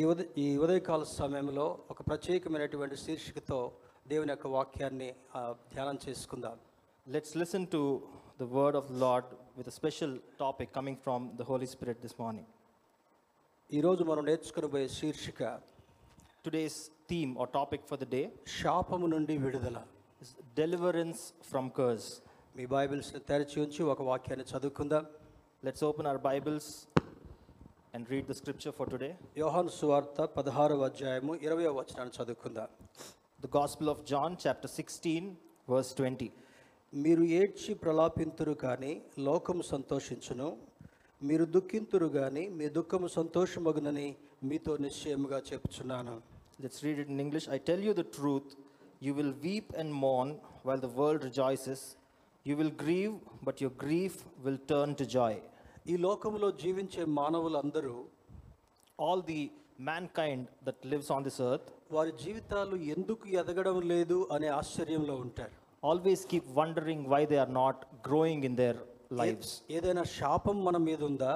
ఈ ఉదయ ఈ ఉదయకాల సమయంలో ఒక ప్రత్యేకమైనటువంటి శీర్షికతో దేవుని యొక్క వాక్యాన్ని ధ్యానం చేసుకుందాం. Let's listen to the word of Lord with special topic coming from the holy spirit this morning ఈరోజు మనం నేర్చుకునిపోయే శీర్షిక today's theme or topic for the day శాపము నుండి విడుదల. డెలివరెన్స్ ఫ్రమ్ కర్స్ మీ బైబిల్స్ తెరచి ఉంచి ఒక వాక్యాన్ని చదువుకుందాం. Let's open our Bibles and read the scripture for today. యోహాను సువార్త పదహారవ అధ్యాయము ఇరవై వచనాన్ని చదువుకుందాం The Gospel of John, chapter 16, verse 20. మీరు ఏడ్చి ప్రలాపింతురు కానీ లోకము సంతోషించును మీరు దుఃఖింతురు కానీ మీ దుఃఖము సంతోషమగునని మీతో నిశ్చయముగా చెప్పుచున్నాను Let's read it in English. I tell you the truth, you will weep and mourn while the world rejoices. You will grieve, but your grief will turn to joy. ఈ లోకంలో జీవించే మానవులందరూ all the mankind that lives on this earth వారి జీవితాలు ఎందుకు ఎదగడం లేదు అనే ఆశ్చర్యంలో ఉంటారు. Always keep wondering why they are not growing in their lives ఏదైనా శాపం మన మీద ఉందా?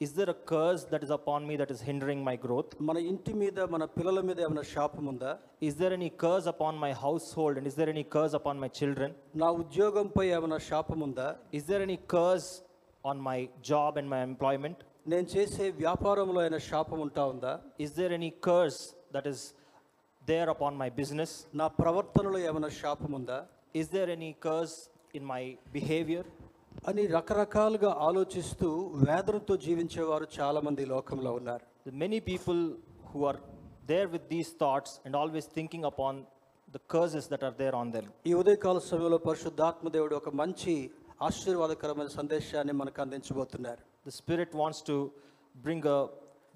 Is there a curse that is upon me that is hindering my growth మన ఇంటి మీద మన పిల్లల మీద ఏమైనా శాపం ఉందా? Is there any curse upon my household and is there any curse upon my children నా ఉద్యోగంపై ఏమైనా శాపం ఉందా? Is there any curse on my job and my employment? నేను చేసే వ్యాపారంలో అయినా శాపం ఉంటా ఉందా Is there any curse that is there upon my business? నా ప్రవర్తనలో ఏమైనా శాపం ఉందా Is there any curse in my behavior? అని రకరకాలుగా ఆలోచిస్తూ వేదనతో జీవించేవారు చాలామంది ఈ లోకంలో ఉన్నారు The many people who are there with these thoughts and always thinking upon the curses that are there on them. ఈ ఉదయకాల సమయంలో పరిశుద్ధాత్మ దేవుడు ఒక మంచి ఆశీర్వాదకరమైన సందేశాన్ని మనకు అందించబోతున్నారు. The spirit wants to bring a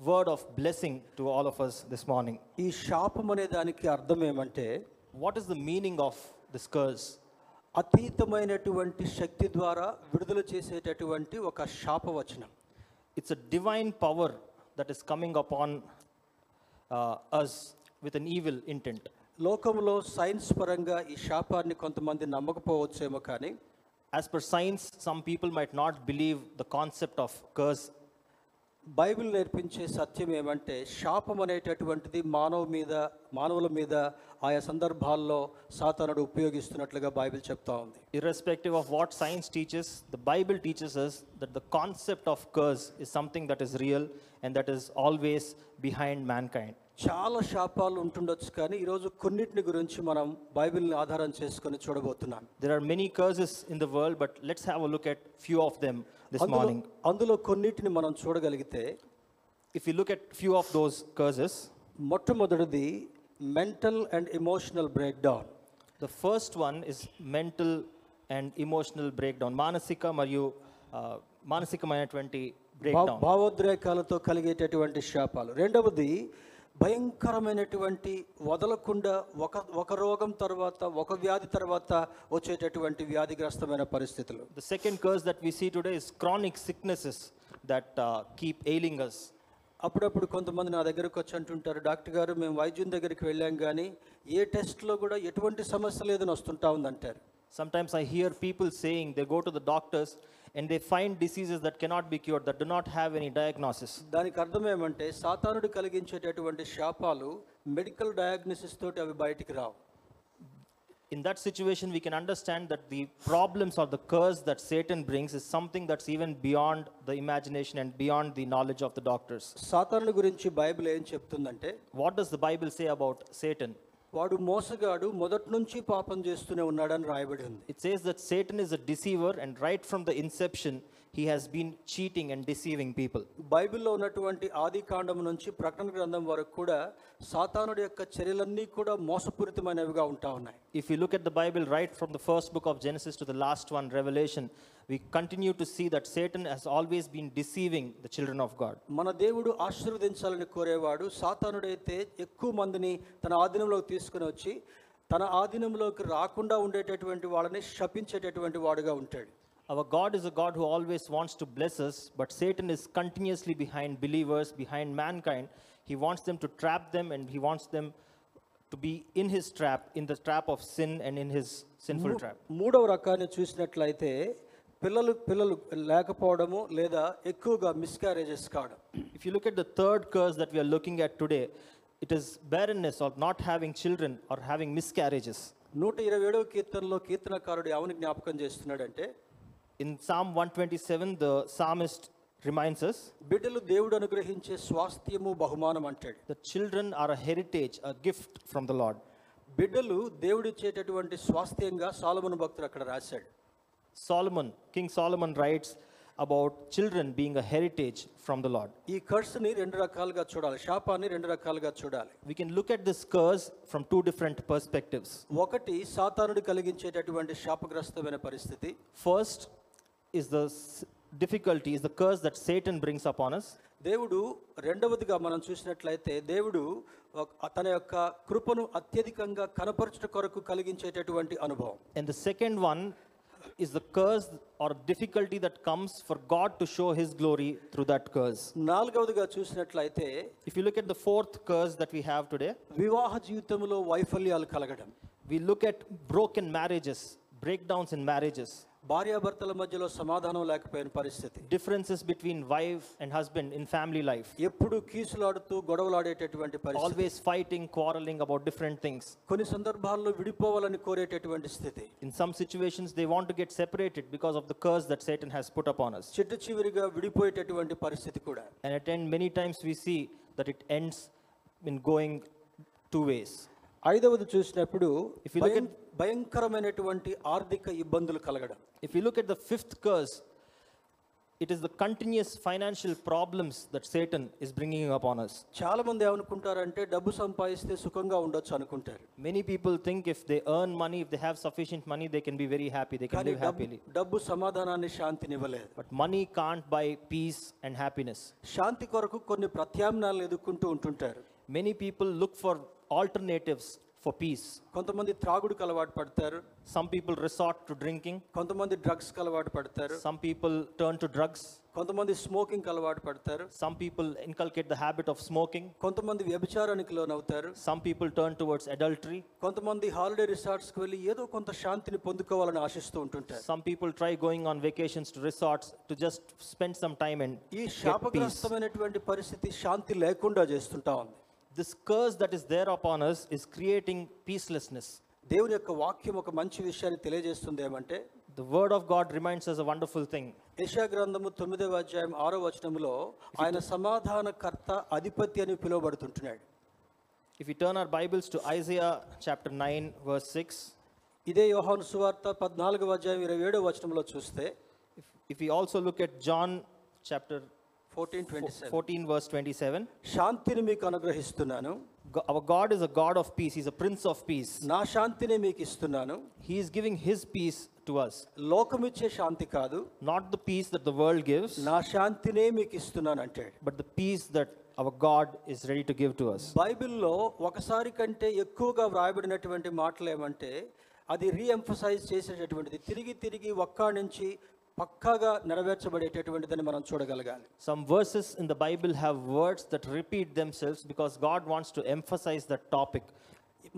word of blessing to all of us this morning ఈ శాపం అనే దానికి అర్థం ఏమంటే what is the meaning of this curse అతీతమైనటువంటి శక్తి ద్వారా విడుదల చేసేటటువంటి ఒక శాపవచనం. It's a divine power that is coming upon us with an evil intent లోకంలో సైన్స్ పరంగా ఈ శాపాన్ని కొంతమంది నమ్మకపోవచ్చేమో కానీ as per science some people might not believe the concept of curse Bible నేర్పించే సత్యం ఏమంటే శాపం అనేటటువంటిది మానవ మీద మానవుల మీద ఆయా సందర్భాల్లో సాతానుడు ఉపయోగిస్తున్నట్లుగా బైబిల్ చెప్తా ఉంది. Irrespective of what science teachers the Bible teachers us that the concept of curse is something that is real and that is always behind mankind చాలా శాపాలు ఉంటుండొచ్చు కానీ ఈరోజు కొన్నిటిని గురించి మనం బైబిల్ని ఆధారం చేసుకుని చూడబోతున్నాం. There are many curses in the world but let's have look at few of them this morning అందులో కొన్నిటిని మనం చూడగలిగితే if you look at few of those curses మొట్టమొదటిది mental and emotional break down the first one is mental and emotional break down మానసిక మరియు మానసికమైనటువంటి భావోద్రేకాలతో కలిగేటటువంటి శాపాలు. రెండవది భయంకరమైనటువంటి వదలకుండా ఒక ఒక రోగం తర్వాత ఒక వ్యాధి తర్వాత వచ్చేటటువంటి వ్యాధిగ్రస్తమైన పరిస్థితులు second curse that we see today is chronic sicknesses that uh, keep ailing us. అప్పుడప్పుడు కొంతమంది నా దగ్గరకు వచ్చి అంటుంటారు డాక్టర్ గారు మేము వైద్యం దగ్గరికి వెళ్ళాం కానీ ఏ టెస్ట్లో కూడా ఎటువంటి సమస్య లేదని వస్తుంటా ఉందంటారు Sometimes I hear people saying they go to the doctors and they find diseases that cannot be cured, that do not have any diagnosis. దానికి అర్థం ఏమంటే సాతానుడు కలిగించేటటువంటి శాపాలు మెడికల్ డయాగ్నోసిస్ తోటి అవి బయటికి రావు In that situation, we can understand that the problems or the curse that Satan brings is something that's even beyond the imagination and beyond the knowledge of the doctors. సాతానుడి గురించి Bible ఏం చెప్తుందంటే What does the Bible say about Satan? వాడు మోసగాడు మొదటి నుంచి పాపం చేస్తూనే ఉన్నాడని రాయబడి ఉంది it says that Satan is a deceiver and right from the inception he has been cheating and deceiving people. బైబిల్లో ఉన్నటువంటి ఆది కాండం నుంచి ప్రకటన గ్రంథం వరకు కూడా సాతానుడి యొక్క చర్యలన్నీ కూడా మోసపూరితమైనవిగా ఉంటా ఉన్నాయి If you look at the Bible right from the first book of Genesis to the last one, Revelation, we continue to see that Satan has always been deceiving the children of God. మన దేవుడు ఆశీర్వదించాలని కోరేవాడు సాతానుడైతే ఎక్కువ మందిని తన ఆధీనంలోకి తీసుకుని వచ్చి తన ఆధీనంలోకి రాకుండా ఉండేటటువంటి వాళ్ళని శపించేటటువంటి వాడుగా ఉంటాడు Our God is a God who always wants to bless us, but Satan is continuously behind believers, behind mankind. He wants them to trap them and he wants them to be in his trap, in the trap of sin and in his sinful trap. మూడవ రకాన్ని చూసినట్లయితే పిల్లలు పిల్లలు లేకపోవడము లేదా ఎక్కువగా miscarriages కావడం If you look at the third curse that we are looking at today, it is barrenness or not having children or having miscarriages. నూట ఇరవై ఏడవ కీర్తనలో కీర్తనకారుడు ఎవరిని జ్ఞాపకం చేస్తున్నాడంటే In Psalm 127, the psalmist reminds us బిడ్డలు దేవుడు అనుగ్రహించే స్వాస్థ్యము బహుమానం అంటాడు that children are a heritage, a gift from the Lord. బిడ్డలు దేవుడిచ్చేటటువంటి స్వాస్థ్యంగా సాలమను భక్తుడు అక్కడ రాశాడు Solomon, King Solomon writes about children being a heritage from the Lord. ఈ కర్స్ని రెండు రకాలుగా చూడాలి శాపాన్ని రెండు రకాలుగా చూడాలి We can look at this curse from two different perspectives. ఒకటి సాతానుడు కలిగించేటటువంటి శాపగ్రస్తమైన పరిస్థితి First is the s- difficulty, is the curse that Satan brings upon us. దేవుడు రెండవదిగా మనం చూసినట్లయితే దేవుడు ఒక- తన యొక్క కృపను అత్యధికంగా కనపరచుట కొరకు కలిగించేటటువంటి అనుభవం And the second one is the curse or difficulty that comes for God to show his glory through that curse. నాలుగవదిగా చూసినట్లయితే If you look at the fourth curse that we have today, వివాహ జీవితంలో వైఫల్యాలు కలగడం we look at broken marriages, breakdowns in marriages, భార్యాభర్తల మధ్యలో సమాధానం లేకపోయిన పరిస్థితి. Differences between wife and husband in family life ఎప్పుడు కీసులాడుతూ గొడవలాడేటటువంటి పరిస్థితి. Always fighting quarreling about different things కొన్ని సందర్భాల్లో విడిపోవాలని కోరేటటువంటి స్థితి. In some situations they want to get separated because of the curse that Satan has put upon us. చిట్ట చివరిగా విడిపోయేటటువంటి పరిస్థితి కూడా. And at end many times we see that it ends in going two ways ఐదవది చూసినప్పుడు if you look భయంకరమైనటువంటి ఆర్థిక ఇబ్బందులు కలగడం. If you look at the fifth curse it is the continuous financial problems that Satan is bringing up on us చాలా మంది ఏమనుకుంటారంటే డబ్బు సంపాదిస్తే సుఖంగా ఉండొచ్చు అనుకుంటారు. Many people think if they earn money if they have sufficient money they can be very happy they can live happily డబ్బు సమాధానాన్ని శాంతిని ఇవ్వలేదు but money can't buy peace and happiness శాంతి కొరకు కొన్ని ప్రత్యామ్నాయాలు ఎదుర్కొంటూ ఉంటుంటారు. Many people look for alternatives for peace కొంతమంది త్రాగుడుకు అలవాటు పడతారు. Some people resort to drinking కొంతమంది డ్రగ్స్కి అలవాటు పడతారు. Some people turn to drugs కొంతమంది స్మోకింగ్ అలవాటు పడతారు. Some people inculcate the habit of smoking కొంతమంది వ్యభిచారానికి లోన్ అవుతారు some people turn towards adultery కొంతమంది హాలిడే రిసార్ట్స్కి వెళ్ళి ఏదో కొంత శాంతిని పొందుకోవాలని ఆశిస్తూ ఉంటుంటారు. Some people try going on vacations to resorts to just spend some time and ఈ శాపగ్రస్తమైనటువంటి పరిస్థితి శాంతి లేకుండా చేస్తుంటా ఉంది. This curse that is there upon us is creating peacelessness దేవుని యొక్క వాక్యం ఒక మంచి విషయాన్ని తెలియజేస్తుంది ఏమంటే the word of God reminds us a wonderful thing యశా గ్రంథము తొమ్మిదవ అధ్యాయం ఆరో వచనంలో ఆయన సమాధానకర్త అధిపతి అని పిలువబడుతుంటున్నాడు. If you turn our Bibles to Isaiah chapter nine verse six ఇదే యోహాను సువార్త పద్నాలుగవ అధ్యాయం ఇరవై ఏడవ వచనంలో చూస్తే if you also look at John chapter fourteen twenty seven 14, verse 27, శాంతిని మీకు అనుగ్రహిస్తున్నాను Go- our God is a God of peace, He's a Prince of peace. నా శాంతిని మీకు ఇస్తున్నాను He is giving His peace to us, లోకమిచ్చే శాంతి కాదు not the peace that the world gives, నా శాంతినే మీకు ఇస్తున్నాను అంటాడు but the peace that our God is ready to give to us. బైబిల్లో ఒకసారి కంటే ఎక్కువగా వ్రాయబడినటువంటి మాటలు ఏమంటే అది రీఎంఫసైజ్ చేసేటటువంటిది తిరిగి తిరిగి ఒక్క నుంచి పక్కాగా నెరవేర్చబడేటటువంటిదని మనం చూడగలగాలి. Some verses in the Bible have words that repeat themselves because God wants to emphasise the topic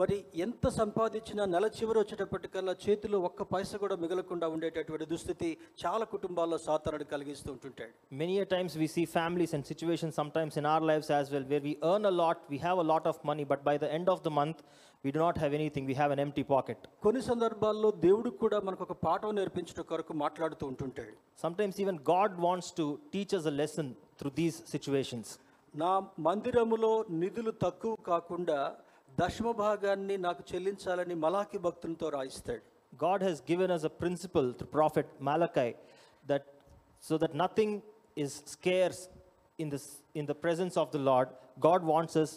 మరి ఎంత సంపాదించినా నెల చివరి వచ్చేటప్పటికల్లా చేతిలో ఒక్క పైస కూడా మిగలకుండా ఉండేటటువంటి దుస్థితి చాలా కుటుంబాల్లో సాధారణ కలిగిస్తూ ఉంటుంటాడు. Many times we see families and situation sometimes in our lives as well where we earn a lot we have a lot of money but by the end of the month we do not have anything, we have an empty pocket. కొన్ని సందర్భాల్లో దేవుడు కూడా మనకు ఒక పాఠం నేర్పించడం కొరకు మాట్లాడుతూ ఉంటుంటాడు Sometimes even God wants to teach us a lesson through these situations. నా మందిరములో నిధులు తక్కువ కాకుండా దశమ భాగాన్ని నాకు చెల్లించాలని మలాకి భక్తులతో రాయిస్తాడు God has given us a principle through prophet Malachi that so that nothing is scarce in this in the presence of the Lord, God wants us,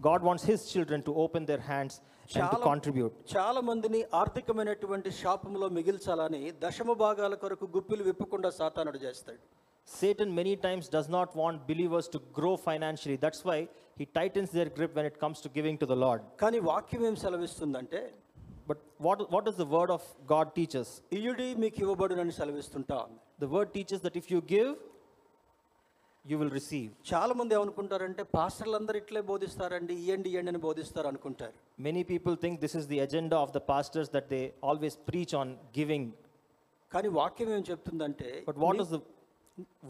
God wants his children to open their hands and to చాలా contribute. చాలా మందిని ఆర్థికమైనటువంటి శాపంలో మిగిల్చాలని దశమ భాగాల కొరకు గుప్పిలు విప్పకుండా సాతానుడు చేస్తాడు Satan many times does not want believers to grow financially. That's why he tightens their grip when it comes to giving to the Lord. కానీ వాక్యం ఏం సెలవిస్తుందంటే But what, what does the word of God teach us? ఇయుడి మీకు ఇవ్వబడునని సెలవిస్తుంటా ఉంది The word teaches that if you give, you will receive. చాలా మంది ఏమనుకుంటారంటే పాస్టర్లు అందరూ ఇట్లే బోధిస్తారండి ఇయ్యండి ఇయ్యండి అని బోధిస్తారు అనుకుంటారు Many people think this is the agenda of the pastors that they always preach on giving. కానీ వాక్యం ఏం చెప్తుందంటే But what does the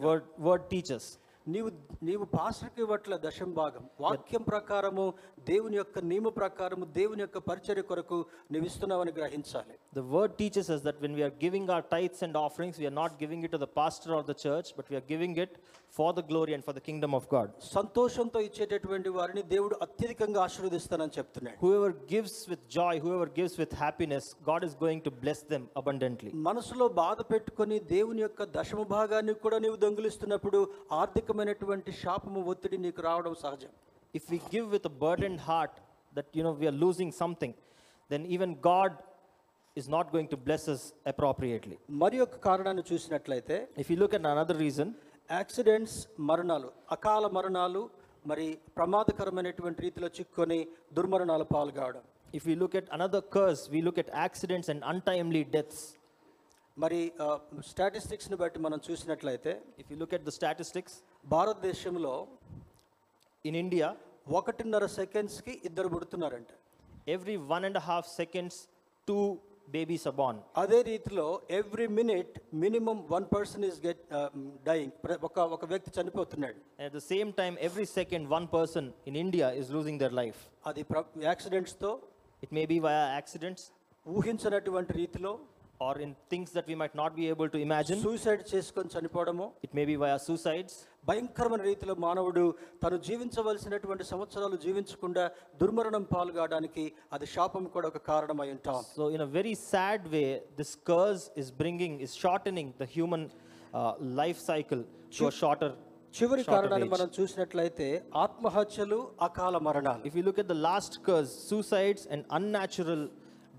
word, word teach us? నీవు నీవు పాస్టర్కి ఇవ్వట్ల దశం భాగం వాక్యం ప్రకారము దేవుని యొక్క నియమ ప్రకారము దేవుని యొక్క పరిచర్య కొరకు నీవు ఇస్తున్నావని గ్రహించాలి The word teaches us that when we are giving our tithes and offerings, we are not giving it to the pastor or the church, but we are giving it for the glory and for the kingdom of God. సంతోషంతో ఇచ్చేటటువంటి వారిని దేవుడు అత్యధికంగా ఆశీర్వదిస్తానని చెప్తున్నాడు Whoever gives with joy, whoever gives with happiness, God is going to bless them abundantly. మనసులో బాధ పెట్టుకొని దేవుని యొక్క దశమ భాగాన్ని కూడా నీవు దొంగిలిస్తున్నప్పుడు ఆర్థికమైనటువంటి శాపము ఒత్తిడి నీకు రావడం సహజం If we give with a burdened heart that you know we are losing something, then even God is not going to bless us appropriately. మరి యొక్క కారణాన్ని చూసినట్లయితే If you look at another reason, accidents మరణాలు అకాల మరణాలు మరి ప్రమాదకరమైనటువంటి రీతిలో చిక్కుకొని దుర్మరణాలు పాల్గావడం. If you look at another curse we look at accidents and untimely deaths మరి స్టాటిస్టిక్స్ని బట్టి మనం చూసినట్లయితే if you look at the statistics భారతదేశంలో ఇన్ ఇండియా ఒకటిన్నర సెకండ్స్కి ఇద్దరు పుడుతున్నారంట. Every one and half seconds two babies are born. అదే రీతిలో every minute minimum one person is get dyeing ఒక ఒక వ్యక్తి చనిపోతున్నాడు And at the same time, every second, one person in India is losing their life. అది ప్ర యాక్సిడెంట్స్తో It may be via accidents ఊహించినటువంటి రీతిలో or in things that we might not be able to imagine. Suicide చేసుకొని చనిపోవడము It may be via suicides. భయంకరమైన రీతిలో మానవుడు తను జీవించవలసినటువంటి సంవత్సరాలు జీవించకుండా దుర్మరణం పాల్గొనడానికి అది శాపం కూడా ఒక కారణమై ఉంటాం. So in a very sad way this curse is bringing is shortening the human life cycle to shorter చివరి కారణాన్ని మనం చూసినట్లయితే ఆత్మహత్యలు అకాల మరణాలు if you look at the last curse suicides and unnatural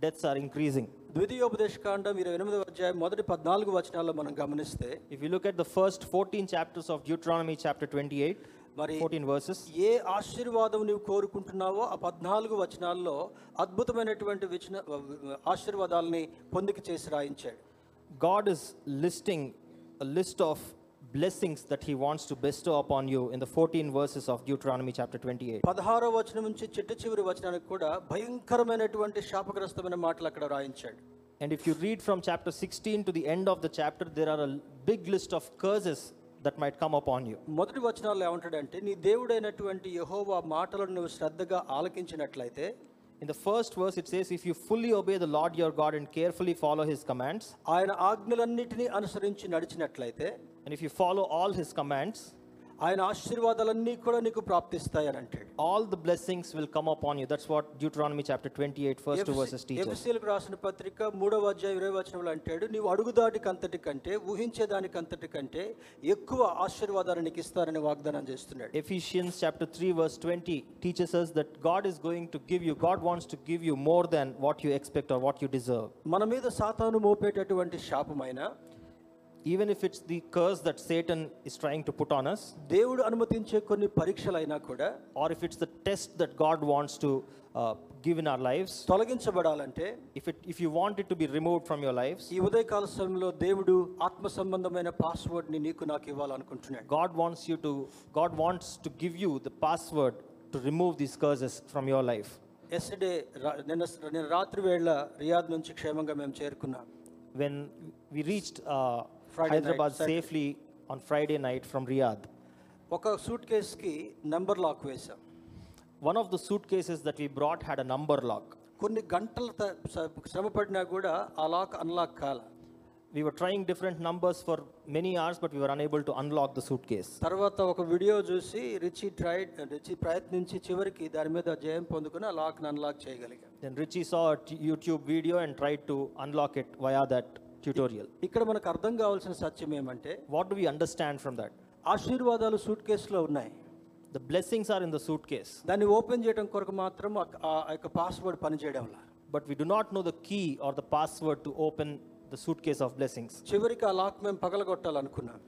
deaths are increasing ద్వితీయోపదేశకాండం ఇరవై ఎనిమిదవ అధ్యాయం మొదటి పద్నాలుగు వచనాల్లో మనం గమనిస్తే if you look at the first fourteen chapters of Deuteronomy chapter twenty eight మరి ఫోర్టీన్ వర్సెస్ ఏ ఆశీర్వాదం నువ్వు కోరుకుంటున్నావో ఆ పద్నాలుగు వచనాల్లో అద్భుతమైనటువంటి విచన ఆశీర్వాదాలని పొందుకు చేసి రాయించాడు. God is listing list of blessings that He wants to bestow upon you in the 14 verses of Deuteronomy, chapter 28. పదహారో వచనం నుంచి చిట్ట చివరి వచనానికి కూడా భయంకరమైనటువంటి శాపగ్రస్తమైన మాటలు అక్కడ రాయించాడు And if you read from chapter 16 to the end of the chapter, there are a big list of curses that might come upon you. మొదటి వచనాల్లో ఏమంటాడంటే నీ దేవుడైనటువంటి యెహోవా మాటలను నువ్వు శ్రద్ధగా ఆలకించినట్లయితే In the first verse, it says, If you fully obey the Lord your God and carefully follow his commands, ఆయన ఆజ్ఞలన్నిటినీ అనుసరించి నడిచినట్లయితే and if you follow all his commands ఆయన ఆశీర్వాదాలన్నీ కూడా నీకు ప్రాప్తిస్తాయని అంటాడు. All the blessings will come up on you that's what Deuteronomy chapter 28 first 2 verses teachers ఎఫెసీయులకు రాసిన పత్రిక 3వ అధ్యాయం 20వ వచనంలో అంటాడు నీవు అడుగుదాటికి అంతటి కంటే ఊహించే దానికంతటి కంటే ఎక్కువ ఆశీర్వాదాలు నీకు ఇస్తారని వాగ్దానం చేస్తున్నాడు. Ephesians chapter 3 verse 20 teachers us that God is going to give you God wants to give you more than what you expect or what you deserve మన మీద సాతాను మోపేటటువంటి శాపమైనా even if it's the curse that Satan is trying to put on us దేవుడు అనుమతించే కొన్ని పరీక్షలు అయినా కూడా or if it's the test that God wants to give in our lives తొలగించబడాలంటే if it if you want it to be remove from your life ఈ ఉదయకాల సమయంలో దేవుడు ఆత్మ సంబంధమైన పాస్వర్డ్ని నీకు నాకు ఇవ్వాలనుకుంటున్నాడు. God wants you to God wants to give you the password to remove these curses from your life yesterday నిన్న నేను రాత్రి వేళ రియాద్ నుంచి క్షేమంగా మేము చేరుకున్నాం. When we reached Friday night, Hyderabad Saturday. safely on Friday night from Riyadh, ఒక suit కేసుకి నెంబర్ లాక్ వేశాం one of the suitcases that we brought had a number lock. కొన్ని గంటల త- స- శ్రమ పడినా కూడా ఆ లాక్ అన్లాక్ కాల We were trying different numbers for many hours, but we were unable to unlock the suitcase. తర్వాత ఒక వీడియో చూసి రిచి ట్రై రిచి ప్రయత్నించి చివరికి దాని మీద జయం పొందుకుని ఆ లాక్ని అన్లాక్ చేయగలిగాం Then Richie saw a t- YouTube video and tried to unlock it tutorial ఇక్కడ మనకు అర్థం కావాల్సిన సత్యం ఏమంటే what we understand from that ఆశీర్వాదాలు సూట్ కేసులో ఉన్నాయి. The blessings are in the suitcase దాన్ని ఓపెన్ చేయడం కొరకు మాత్రం ఆ యొక్క password పనిచేయడంలా but we do not know the key or the password to open the suitcase of blessings చివరికి ఆ లాక్ మేము పగలగొట్టాలనుకున్నాం.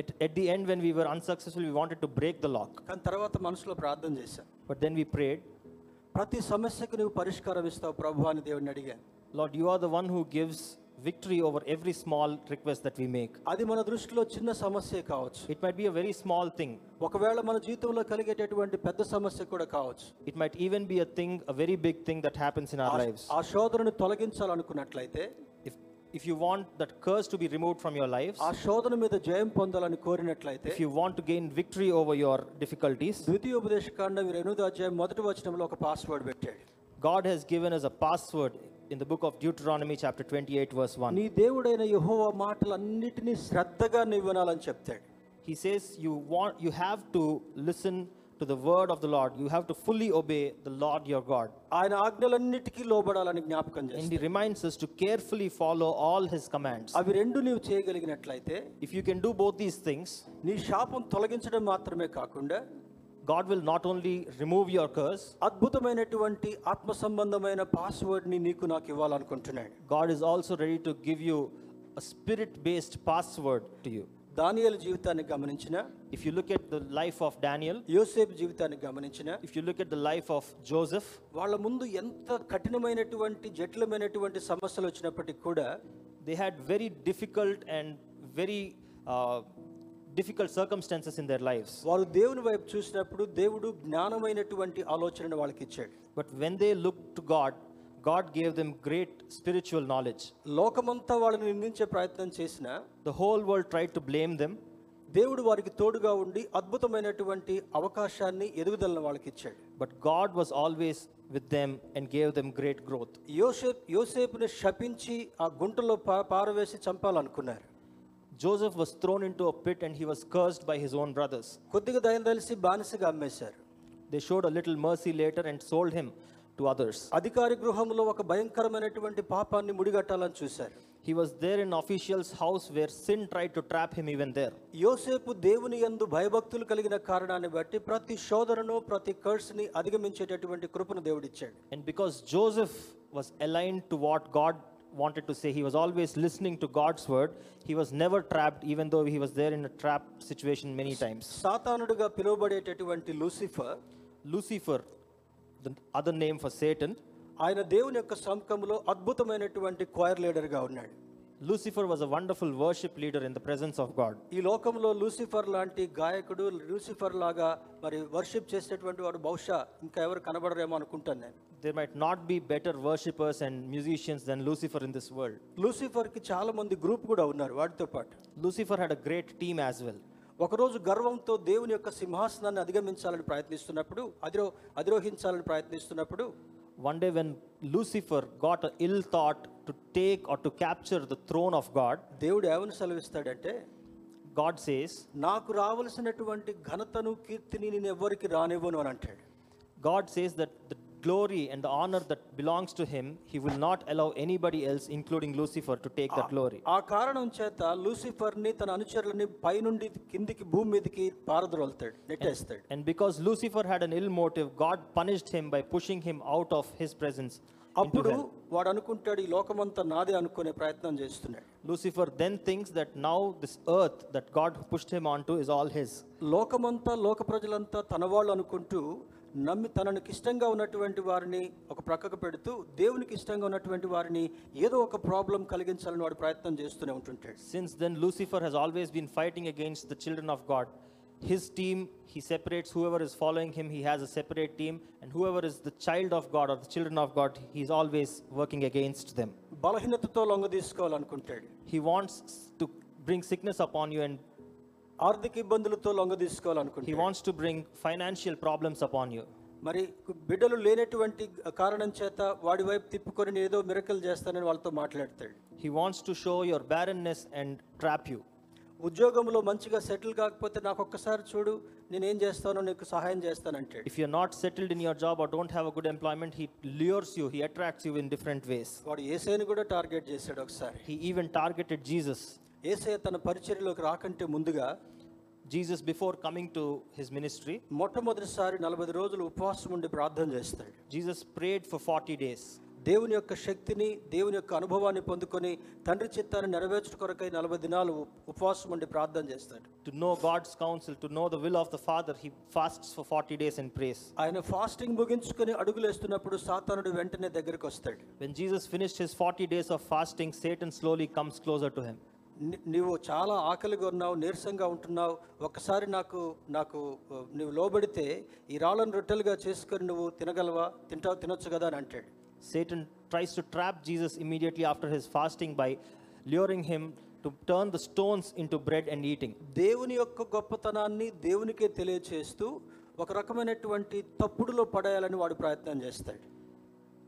At at the end when we were unsuccessful we wanted to break the lock కానీ తర్వాత మనసులో ప్రార్థన చేశాం. But then we prayed ప్రతి సమస్యకు నువ్వు పరిష్కారం ఇస్తావు ప్రభు అని దేవుడిని అడిగాను. Lord you are the one who gives victory over every small request that we make. అది మన దృష్టిలో చిన్న సమస్యే కావచ్చు It might be a very small thing, ఒకవేళ మన జీవితంలో కలిగేటటువంటి పెద్ద సమస్య కూడా కావచ్చు it might even be a thing, a very big thing that happens in our ఆ- lives. ఆ శోధనను తొలగించాలనుకున్నట్లయితే If, if you want that curse to be removed from your lives, ఆ శోధన మీద జయం పొందాలని కోరినట్లయితే if you want to gain victory over your difficulties, ద్వితీయోపదేశకాండం ఇరవై ఎనిమిదో అధ్యాయం మొదటి వచనంలో ఒక పాస్వర్డ్ పెట్టాడు God has given us a password in the book of Deuteronomy, chapter 28, verse 1. నీ దేవుడైన యెహోవా మాటలన్నిటినీ శ్రద్ధగా నీవు వినాలని చెప్తాడు He says you want you have to listen to the word of the Lord. You have to fully obey the Lord your God. ఆయన ఆజ్ఞలన్నిటికీ లోబడాలని జ్ఞాపకం And చేస్తాడు he reminds us to carefully follow all his commands. అవి రెండు నీవు చేయగలిగినట్లయితే If you can do both these things, నీ శాపం తొలగించడం మాత్రమే కాకుండా God will not only remove your curse, అద్భుతమైనటువంటి ఆత్మ సంబంధమైన పాస్వర్డ్ని నీకు నాకు ఇవ్వాలనుకుంటున్నాడు God is also ready to give you a spirit based password to you. దానియేలు జీవితాన్ని గమనించిన If you look at the life of Daniel, యోసేపు జీవితాన్ని గమనించిన if you look at the life of Joseph, వాళ్ళ ముందు ఎంత కఠినమైనటువంటి జటిలమైనటువంటి సమస్యలు వచ్చినప్పటికీ కూడా they had very difficult and very uh, difficult circumstances in their life వారు దేవుని వైపు చూసినప్పుడు దేవుడు జ్ఞానమైనటువంటి ఆలోచనను వాళ్ళకి ఇచ్చాడు but when they look to God God gave them great spiritual knowledge లోకమంతా వాళ్ళని నిందించే ప్రయత్నం చేసిన the whole world try to blame them దేవుడు వారికి తోడుగా ఉండి అద్భుతమైనటువంటి అవకాశాన్ని ఎదుగుదలని వాళ్ళకి ఇచ్చాడు but God was always with them and gave them great growth యోసేప్ యోసేపుని శపించి ఆ గుంటలో పారవేసి చంపాలనుకున్నారు. Joseph was thrown into a pit and he was cursed by his own brothers. కొద్దిగా దయం తెలిసి బానిసగా అమ్మేశారు They showed a little mercy later and sold him to others. అధికారి గృహంలో ఒక భయంకరమైనటువంటి పాపాన్ని ముడిగట్టాలని చూశారు He was there in official's house where sin tried to trap him even there. యోసేపు దేవుని యందు భయభక్తులు కలిగిన కారణాన్ని బట్టి ప్రతి శోధనను ప్రతి కర్స్ని అధిగమించేటటువంటి కృపను దేవుడిచ్చాడు And because Joseph was aligned to what God wanted to say, he was always listening to God's word, he was never trapped, even though he was there in a trap situation many times. సాతానుడుగా పిలువబడేటటువంటి Lucifer Lucifer, the other name for Satan, ఆయన దేవుని యొక్క సముఖంలో అద్భుతమైనటువంటి choir లీడర్గా ఉన్నాడు Lucifer was a wonderful worship leader in the presence of God ఈ లోకంలో Lucifer లాంటి గాయకుడు లూసిఫర్ లాగా మరి వర్షిప్ చేసేటువంటి వాడు బహుశా ఇంకా ఎవరు కనబడరేమో అనుకుంటాను నేను. They might not be better worshipers and musicians then Lucifer in this world లూసిఫర్కి చాలా మంది గ్రూప్ కూడా ఉన్నారు వాటితో పాటు. Lucifer had a great team as well ఒకరోజు గర్వంతో దేవుని యొక్క సింహాసనాన్ని అధిగమించాలని ప్రయత్నిస్తున్నప్పుడు అధిరో అధిరోహించాలని ప్రయత్నిస్తున్నప్పుడు One day, when Lucifer got an ill thought to take or to capture the throne of God, దేవుడు ఏమని సెలవిస్తాడంటే God says, నాకు రావలసినటువంటి ఘనతను కీర్తిని నేను ఎవ్వరికి రానివ్వను అని అంటాడు God says that the glory and the honor that belongs to him, he will not allow anybody else, including Lucifer, to take that glory. ఆ కారణం చేత లూసిఫర్ని తన అనుచరులని పైనుండి కిందికి భూమి మీదకి పారద్రోలుతాడు నెట్టేస్తాడు And because Lucifer had an ill motive, God punished him by pushing him out of his presence. Into అప్పుడు hell. వాడు అనుకుంటాడు ఈ లోకమంతా నాదే అనుకునే ప్రయత్నం చేస్తున్నాడు Lucifer then thinks that now this earth that God pushed him onto is all his. లోకమంతా లోక ప్రజలంతా తన వాళ్ళు అనుకుంటూ నమ్మి తననికి ఇష్టంగా ఉన్నటువంటి వారిని ఒక ప్రక్కకు పెడుతూ దేవునికి ఇష్టంగా ఉన్నటువంటి వారిని ఏదో ఒక ప్రాబ్లం కలిగించాలని వాడు ప్రయత్నం చేస్తూనే ఉంటుంటాడు Since then, Lucifer has always been fighting against the children of God. His team, he separates whoever is following him, he has a separate team, and whoever is the child of God or the children of God, he's always working against them. బలహీనతతో లొంగ తీసుకోవాలనుకుంటాడు He wants to bring sickness upon you and ఆర్థిక ఇబ్బందులతో లొంగ he తీసుకోవాలనుకుంటాడు wants to bring financial problems upon you. మరి బిడ్డలు లేనటువంటి కారణం చేత వాడి వైపు తిప్పుకొని నేను ఏదో మిరకలు చేస్తానని వాళ్ళతో మాట్లాడతాడు He wants to show your barrenness and trap you. ఉద్యోగంలో మంచిగా సెటిల్ కాకపోతే నాకు ఒక్కసారి చూడు నేనేం చేస్తానో నీకు సహాయం చేస్తానంటాడు If you're not settled in your job or don't have a good employment, he lures you, he attracts you in different ways. వాడు ఏసైని కూడా టార్గెట్ చేశాడు ఒకసారి He even targeted Jesus. ఏసయ తన పరిచర్యలోకి రాకంటే ముందుగా Jesus before coming to his ministry మొట్టమొదటిసారి నలభై రోజులు ఉపవాసం ఉండి ప్రార్థన చేస్తాడు. Jesus prayed for forty days దేవుని యొక్క శక్తిని దేవుని యొక్క అనుభవాన్ని పొందుకొని తండ్రి చిత్తాన్ని నెరవేర్చు కొరకై నలభై దినాలు ఉపవాసం ఉండి ప్రార్థన చేస్తాడు. To know God's counsel to know the will of the Father he fast for forty days and prays ఆయన ఫాస్టింగ్ ముగించుకొని అడుగులేస్తున్నప్పుడు సాతానుడు వెంటనే దగ్గరికి వస్తాడు. When Jesus finished his forty days of fasting Satan slowly comes closer to నీవు చాలా ఆకలిగా ఉన్నావు నీరసంగా ఉంటున్నావు. ఒకసారి నాకు నాకు నువ్వు లోబడితే ఈ రాళ్ళను రొట్టెలుగా చేసుకొని నువ్వు తినగలవా? తింటావు తినొచ్చు కదా అని అంటాడు. Satan tries to trap Jesus immediately after his fasting by luring him to turn the stones in to bread and eating దేవుని యొక్క గొప్పతనాన్ని దేవునికే తెలియచేస్తూ ఒక రకమైనటువంటి తప్పుడులో పడేయాలని వాడు ప్రయత్నం చేస్తాడు.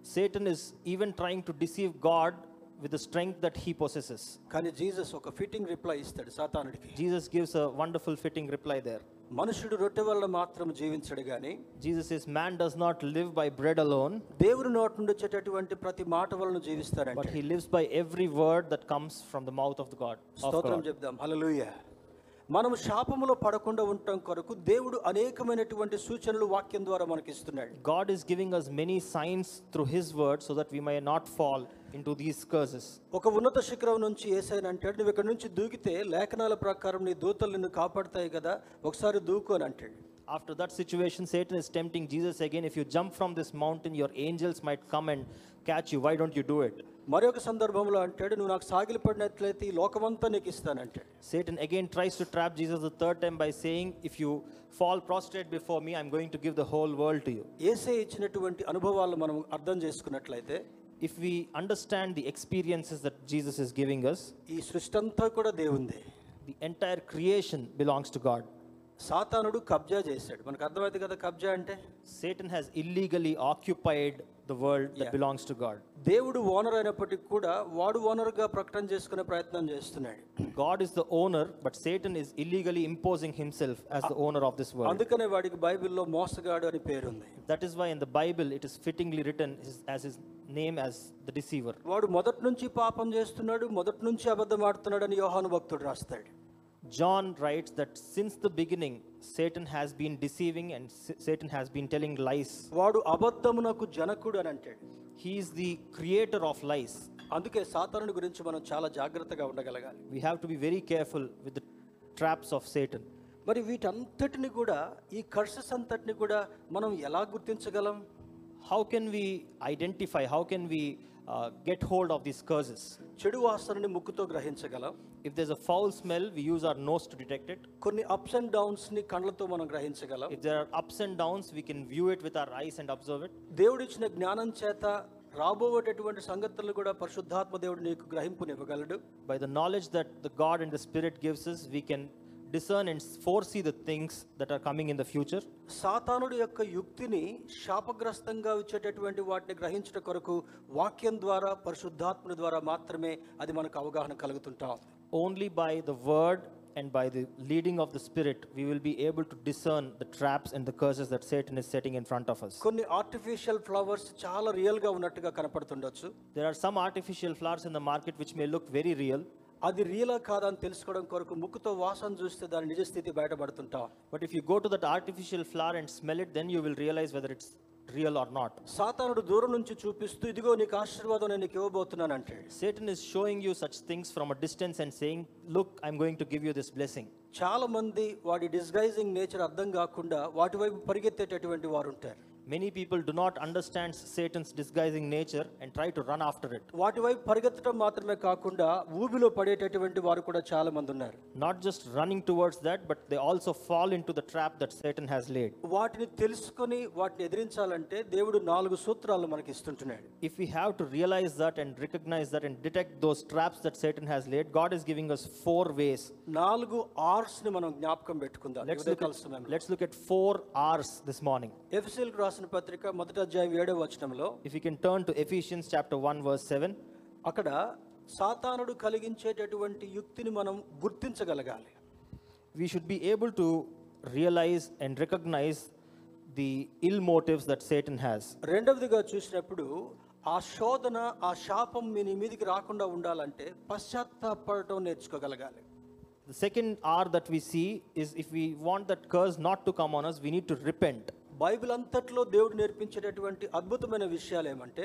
Satan is even trying to deceive God with the that he possesses కానీ జీసస్ ఒక ఫిట్టింగ్ రిప్లై ఇస్తాడు సాతానుడికి. Jesus gives a wonderful fitting reply there మనుషుడు రొట్టె వల్ల మాత్రం జీవించడు కానీ Jesus is man does not live by bread alone దేవుని నోటి నుండి వచ్చేటటువంటి ప్రతి మాట వలన జీవిస్తారంట but he lives by every word that comes from the mouth of the God స్తోత్రం చెప్దాం. హల్లెలూయా మనం శాపములో పడకుండా ఉండటం కొరకు దేవుడు అనేకమైనటువంటి సూచనలు వాక్యం ద్వారా మనకి ఇస్తున్నాడు God is giving us many signs through his word so that we may not fall into these curses. ఒక ఉన్నత శిఖరం నుంచి ఏసైన అంటాడు నువ్వు ఇక్కడ నుంచి దూకితే లేఖనాల ప్రకారం నీ దూతలు నిన్ను కాపాడుతాయి కదా ఒకసారి దూకు అని అంటాడు After that situation, Satan is tempting Jesus again. If you jump from this mountain, your angels might come and catch you. Why don't you do it? మరొక సందర్భంలో అంటాడు నువ్వు నాకు సాగిలపడినట్లయితే ఈ లోకమంతా నీకు ఇస్తానంటాడు Satan again tries to trap Jesus the third time by saying, If you fall prostrate before me, I'm going to give the whole world to you. ఏసే ఇచ్చినటువంటి అనుభవాలను మనం అర్థం చేసుకున్నట్లయితే If we understand the experiences that Jesus is giving us, ఈ సృష్టి అంతా కూడా దేవుందే the entire creation belongs to God. సాతానుడు కబ్జా చేశాడు. మనకు అర్థమైంది కదా కబ్జా అంటే? Satan has illegally occupied the world that belongs to God దేవుడు ఓనర్ అయినప్పటికీ కూడా వాడు ఓనర్గా ప్రకటన చేసుకునే ప్రయత్నం చేస్తున్నాడు. God is the owner but Satan is illegally imposing himself as the owner of this world అందుకనే వాడికి బైబిల్లో మోసగాడు అని పేరు ఉంది that is why in the Bible it is fittingly written as his name as the deceiver వాడు మొదటి నుంచి పాపం చేస్తున్నాడు మొదటి నుంచి అబద్ధం ఆడుతున్నాడు అని యోహాను భక్తుడు రాస్తాడు. John writes that since the beginning, Satan has been deceiving and S- Satan has been telling lies. వాడు అబద్ధమునకు జనకుడు అని అంటాడు He is the creator of lies. అందుకే సాతానుడి గురించి మనం చాలా జాగ్రత్తగా ఉండగలగాలి We have to be very careful with the traps of Satan. మరి వీటంతటిని కూడా ఈ కర్సెస్ అంతటిని కూడా మనం ఎలా గుర్తించగలం How can we identify, how can we uh, get hold of these curses? చెడు వాసనని ముక్కుతో గ్రహించగలం If there's a foul smell, we use our nose to detect it. కొన్ని అప్స్ అండ్ డౌన్స్ ని కళ్ళతో మనం గ్రహించగలం If there are ups and downs, we can view it with our eyes and observe it. దేవుడిచ్చిన జ్ఞానం చేత రాబోయేటటువంటి సంగతులను కూడా పరిశుద్ధాత్మ దేవుడు నీకు గ్రహింపునివ్వగలడు By the knowledge that the God and the Spirit gives us, we can discern and foresee the things that are coming in the future. సాతానుడి యొక్క యుక్తిని శాపగ్రస్తంగా వచ్చేటటువంటి వాటిని గ్రహించట కొరకు వాక్యం ద్వారా పరిశుద్ధాత్ముని ద్వారా మాత్రమే అది మనకు అవగాహన కలుగుతుంటాం Only by the word and by the leading of the Spirit, we will be able to discern the traps and the curses that Satan is setting in front of us. కొన్ని ఆర్టిఫిషియల్ ఫ్లవర్స్ చాలా రియల్గా ఉన్నట్టుగా కనపడుతుండొచ్చు There are some artificial flowers in the market which may look very real, అది రియలా కాదని తెలుసుకోవడం కొరకు ముక్కుతో వాసన చూస్తే దాని నిజ స్థితి బయటపడుతుంటాం. But if you go to that artificial flower and smell it then you will realize whether it's real or not సాతానుడు దూరం నుంచి చూపిస్తూ ఇదిగో నీకు ఆశీర్వాదం నేను నీకు ఇవ్వబోతున్నాను అంటే Satan is showing you such things from a distance and saying look I'm going to give you this blessing చాలా మంది వాడి డిస్గైజింగ్ నేచర్ అర్థం కాకుండా వాటి వైపు పరిగెత్తేటటువంటి వారు ఉంటారు. Many people do not understand Satan's disguising nature and try to run after it. వాటి వైపు పరిగెత్తడం మాత్రమే కాకుండా ఊబిలో పడేటటువంటి వారు కూడా చాలా మంది ఉన్నారు Not just running towards that, but they also fall into the trap that Satan has laid. వాటిని తెలుసుకొని వాటిని ఎదిరించాలంటే దేవుడు నాలుగు సూత్రాలు మనకి ఇస్తుంటున్నాడు If we have to realize that and recognize that and detect those traps that Satan has laid, God is giving us four ways. నాలుగు ఆర్స్ ని మనం జ్ఞాపకం పెట్టుకుందాం Let's look ఉదయకాల at, సమయంలో let's look at four R's this morning. FSL రాసిన రాసిన పత్రిక మొదటి అధ్యాయం ఏడవ వచనంలో if you can turn to Ephesians chapter one verse seven అక్కడ సాతానుడు కలిగించేటటువంటి యుక్తిని మనం గుర్తించగలగాలి. We should be able to realize and recognize the ill motives that Satan has రెండవదిగా చూసినప్పుడు ఆ శోధన ఆ శాపం మీ నీ రాకుండా ఉండాలంటే పశ్చాత్తాపడటం నేర్చుకోగలగాలి. The second or that we see is if we want that curse not to come on us we need to repent Bible అంతట్లో దేవుడు నేర్పించేటటువంటి అద్భుతమైన విషయాలు ఏమంటే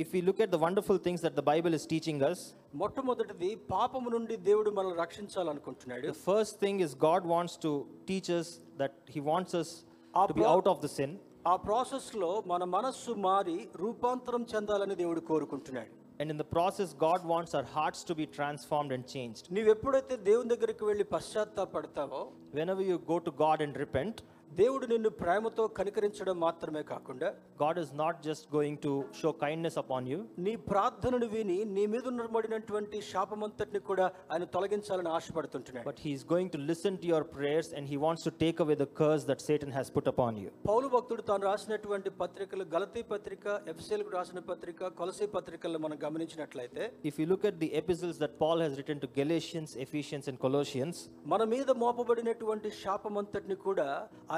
if you look at the wonderful things that the Bible is teaching us మొట్టమొదటిది పాపము నుండి దేవుడు మనల్ని రక్షించాలనుకుంటున్నాడు. First thing is God wants to teach that he wants us to be out of the sin ఆ ప్రాసెస్లో మన మనస్సు మారి రూపాంతరం చెందాలని దేవుడు కోరుకుంటున్నాడు. And in the process God wants our hearts to be transformed and changed నీవు ఎప్పుడైతే దేవుని దగ్గరికి వెళ్ళి పశ్చాత్తాపడతావో whenever you go to God and repent దేవుడు నిన్ను ప్రేమతో కనికరించడం మాత్రమే కాకుండా God is not just going to show kindness upon you నీ ప్రార్థనను విని నీ మీద ఉన్నబడినటువంటి శాపమంతటిని కూడా ఆయన తొలగించాలని ఆశపడుతుంటున్నాడు. But he's going to listen to your prayers and he wants to take away the curse that Satan has put upon you పౌలు భక్తుడు తాను రాసినటువంటి పత్రికలు గలతీ పత్రిక ఎఫ్సీలకు రాసిన పత్రిక కొలసీ పత్రికల్లో మనం గమనించినట్లయితే if you look at the episodes that Paul has written to Galatians Ephesians and Colossians మన మీద మోపబడినటువంటి శాపమంతటిని కూడా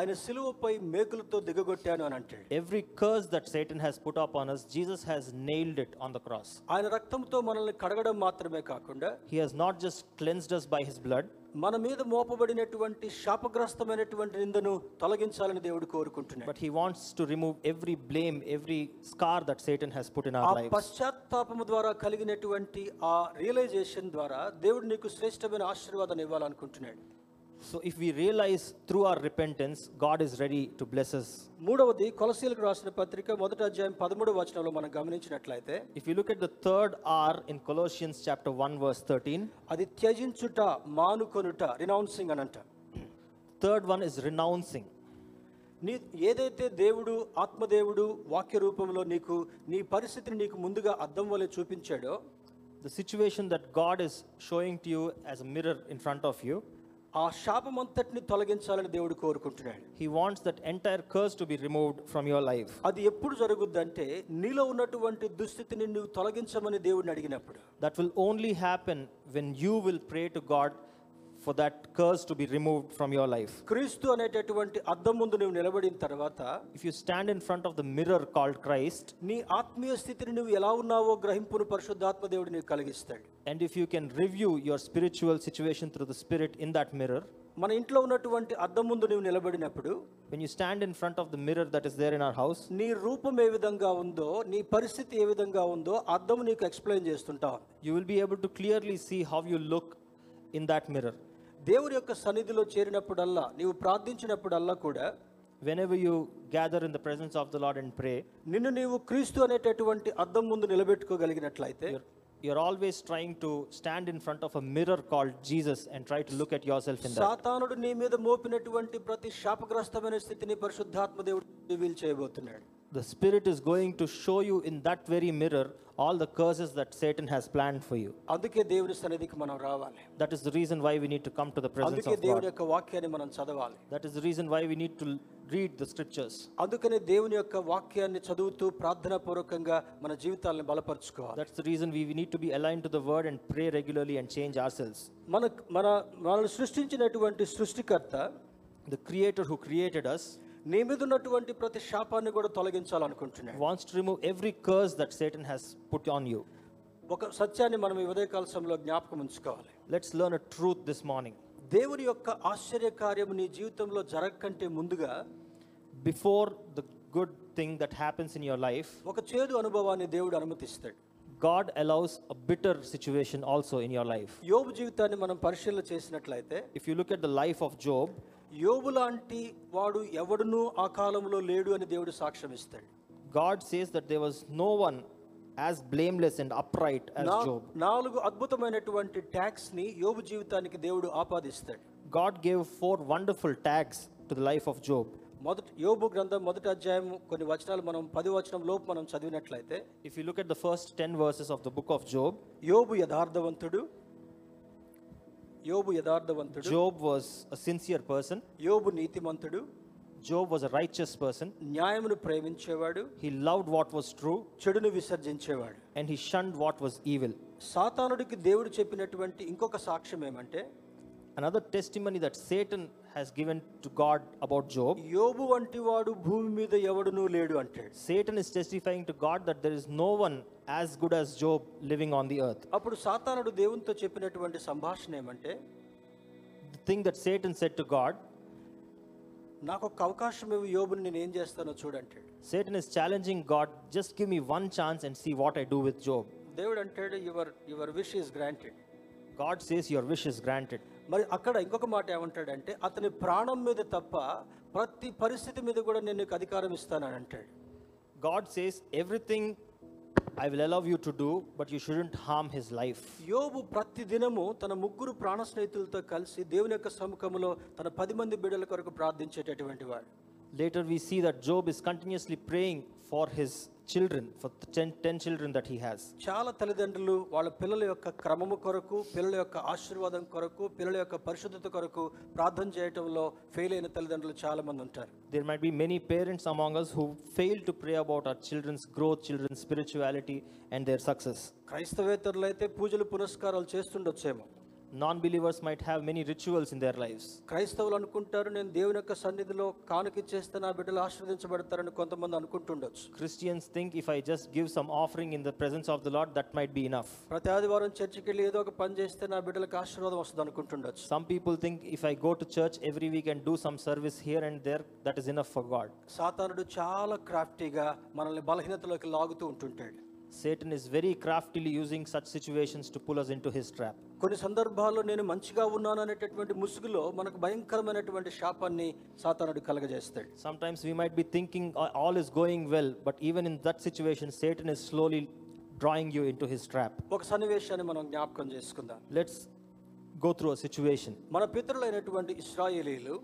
ఆయన సిలువపై మేకులతో దిగగొట్టాను అని అంటాడు. Every curse that Satan has put up on us Jesus has nailed it on the cross ఆయన రక్తంతో మనల్ని కడగడం మాత్రమే కాకుండా he has not just cleansed us by his blood మన మీద మోపబడినటువంటి శాపగ్రస్తమైనటువంటి నిందను తొలగించాలని దేవుడు కోరుకుంటున్నాడు. But he wants to remove every blame every scar that Satan has put in our life పశ్చాత్తాపము ద్వారా కలిగినటువంటి ఆ రియలైజేషన్ ద్వారా దేవుడు నీకు శ్రేష్టమైన ఆశీర్వాదాన్ని ఇవ్వాలనుకుంటున్నాడు. So, if we realize through our repentance, God is ready to bless us. మూడవది కొలసీలకు రాసిన పత్రిక మొదటి అధ్యాయం పదమూడవ వచనంలో మనం గమనించినట్లయితే If you look at the third R in Colossians chapter 1, verse 13, అది త్యజించుట మానుకొనుట రినౌన్సింగ్ అని అంట third one is renouncing. నీ ఏదైతే దేవుడు ఆత్మదేవుడు వాక్య రూపంలో నీకు నీ పరిస్థితిని నీకు ముందుగా అద్దం వలె చూపించాడో The situation that God is showing to you as a mirror in front of you, ఆ శాపమంతటిని తొలగించాలని దేవుడు కోరుకుంటున్నాడు He wants that entire curse to be removed from your life. అది ఎప్పుడు జరుగుద్దంటే నీలో ఉన్నటువంటి దుస్థితిని నువ్వు తొలగించమని దేవుడిని అడిగినప్పుడు That will only happen when you will pray to God for that curse to be removed from your life. క్రీస్తు అనేటటువంటి అద్దం ముందు నువ్వు నిలబడిన తర్వాత If you stand in front of the mirror called Christ, నీ ఆత్మీయ స్థితిని నువ్వు ఎలా ఉన్నావో గ్రహింపును పరిశుద్ధాత్మ దేవుడు నీకు కలిగిస్తాడు and if you can review your spiritual situation through the Spirit in that mirror, మన ఇంట్లో ఉన్నటువంటి అద్దం ముందు నువ్వు నిలబడినప్పుడు when you stand in front of the mirror that is there in our house, నీ రూపం ఏ విధంగా ఉందో నీ పరిస్థితి ఏ విధంగా ఉందో అద్దం నీకు ఎక్స్ప్లెయిన్ చేస్తుంటావు you will be able to clearly see how you look in that mirror. దేవుని యొక్క సన్నిధిలో చేరినప్పుడల్లా నీవు ప్రార్థించినప్పుడల్లా కూడా Whenever you gather in the presence of the Lord and pray, నిన్ను నీవు క్రీస్తు అనేటటువంటి అద్దం ముందు నిలబెట్టుకోగలిగినట్లయితే you're, always trying to stand in front of a mirror called Jesus and try to look at yourself in that. సాతానుడు నీ మీద మోపినటువంటి ప్రతి శాపగ్రస్తమైన స్థితిని పరిశుద్ధాత్మ దేవుడు రివీల్ చేయబోతున్నాడు The Spirit is going to show you in that very mirror all the curses that Satan has planned for you. అందుకే దేవుని సన్నిధికి మనం రావాలి That is the reason why we need to come to the presence అందుకే of దేవుని God. యొక్క వాక్యాన్ని మనం చదవాలి That is the reason why we need to read the scriptures. అందుకనే దేవుని యొక్క వాక్యాన్ని చదువుతూ ప్రార్థనా పూర్వకంగా మన జీవితాలను బలపరుచుకోవాలి That's the reason we, we need to be aligned to the word and pray regularly and change ourselves. మన మన మనల్ని సృష్టించినటువంటి సృష్టికర్త The Creator who created us నీ మీద ఉన్నటువంటి ప్రతి శాపాన్ని కూడా తొలగించాలనుకుంటున్నాను wants to remove every curse that Satan has put on you ఒక సత్యాన్ని మనం ఈ ఉదయ కాలసంలో జ్ఞాపకం ఉంచుకోవాలి. Let's learn a truth this morning దేవుని యొక్క ఆశ్చర్య కార్యం నీ జీవితంలో జరగకంటే ముందుగా before the good thing that happens in your life ఒక చేదు అనుభవాన్ని దేవుడు అనుమతిస్తాడు. God allows a bitter situation also in your life యోబు జీవితాన్ని మనం పరిశీలన చేసినట్లయితే if you look at the life of Job యోబు లాంటి వాడు ఎవడునూ ఆ కాలంలో లేడు అని దేవుడు సాక్ష్యం ఇస్తాడు. God says that there was no one as blameless and upright Job నాలుగు అద్భుతమైనటువంటి ట్యాగ్స్ని యోబు జీవితానికి దేవుడు ఆపాదిస్తాడు. God gave four wonderful tags to the life of Job మొదటి యోబు గ్రంథం మొదటి అధ్యాయం కొన్ని వచనాలు మనం పది వచనం లోపు మనం చదివినట్లయితే if you look at the first ten verses of the book of Job యోబు యథార్థవంతుడు యోబు యథార్థవంతుడు. Job was a sincere person యోబు నీతిమంతుడు. Job was a righteous person న్యాయమును ప్రేమించేవాడు. He loved what was true చెడును విసర్జించేవాడు. And he shunned what was evil సాతానుడికి దేవుడు చెప్పినటువంటి ఇంకొక సాక్ష్యం ఏమంటే another testimony that Satan has given to God about Job యోబు వంటి వాడు భూమి మీద ఎవడునూ లేడు అంటాడు. Satan is testifying to God that there is no one as good as Job living on the earth అప్పుడు సాతానుడు దేవునితో చెప్పినటువంటి సంభాషణ ఏమంటే thing that Satan said to God నాకు ఒక అవకాశం ఇవ్వు యోబుని నేను ఏం చేస్తానో చూడంటాడు Satan is challenging God just give me one chance and see what I do with Job దేవుడు అంటాడు your your wish is granted God says your wish is granted మరి అక్కడ ఇంకొక మాట ఏమంటాడంటే అతని ప్రాణం మీద తప్ప ప్రతి పరిస్థితి మీద కూడా నేను నీకు అధికారం ఇస్తానని అంటాడు God says, Everything I will allow you to do, but you shouldn't harm his life. యోబు ప్రతి దినము తన ముగ్గురు ప్రాణ స్నేహితులతో కలిసి దేవుని యొక్క సముఖంలో తన పది మంది బిడ్డల కొరకు ప్రార్థించేటటువంటి వాడు Later, we see that Job is continuously praying for his children for ten ten children that he has చాలా తల్లిదండ్రులు వాళ్ళ పిల్లల యొక్క క్రమము కొరకు పిల్లల యొక్క ఆశీర్వాదం కొరకు పిల్లల యొక్క పరిశుద్ధత కొరకు ప్రార్థన చేయటంలో ఫెయిల్ అయిన తల్లిదండ్రులు చాలా మంది ఉంటారు. There might be many parents among us who fail to pray about our children's growth children spirituality and their success క్రైస్తవేతరులు అయితే పూజలు పురస్కారాలు చేస్తుండొచ్చేమో. Non believers might have many rituals in their lives. క్రైస్తవులు అనుకుంటారు నేను దేవుని యొక్క సన్నిధిలో కానుకిచ్చేస్తే నా బిడ్డలు ఆశీర్వదించబడతారని కొంతమంది అనుకుంటుండొచ్చు Christians think if I just give some offering in the presence of the Lord, that might be enough. ప్రతి ఆదివారం చర్చికి వెళ్ళి ఏదో ఒక పని చేస్తే నా బిడ్డలకు ఆశీర్వాదం వస్తుంది అనుకుంటుండొచ్చు Some people think if I go to church every week and do some service here and there, that is enough for God. సాతానుడు చాలా క్రాఫ్టీగా మనల్ని బలహీనతలోకి లాగుతూ ఉంటుంటాడు Satan is very craftily using such situations to pull us into his trap. కొన్ని సందర్భాల్లో నేను మంచిగా ఉన్నాను అనేటటువంటి ముసుగులో మనకు భయంకరమైనటువంటి శాపాన్ని సాతానుడు కలగజేస్తాడు Sometimes we might be thinking "Uh, all is going well, but even in that situation, Satan is slowly drawing you into his trap. ఒక సన్నివేశాన్ని మనం జ్ఞాపకం చేసుకుందాం Let's go through a situation. మన పితరులైనటువంటి ఇస్రాయేలీలు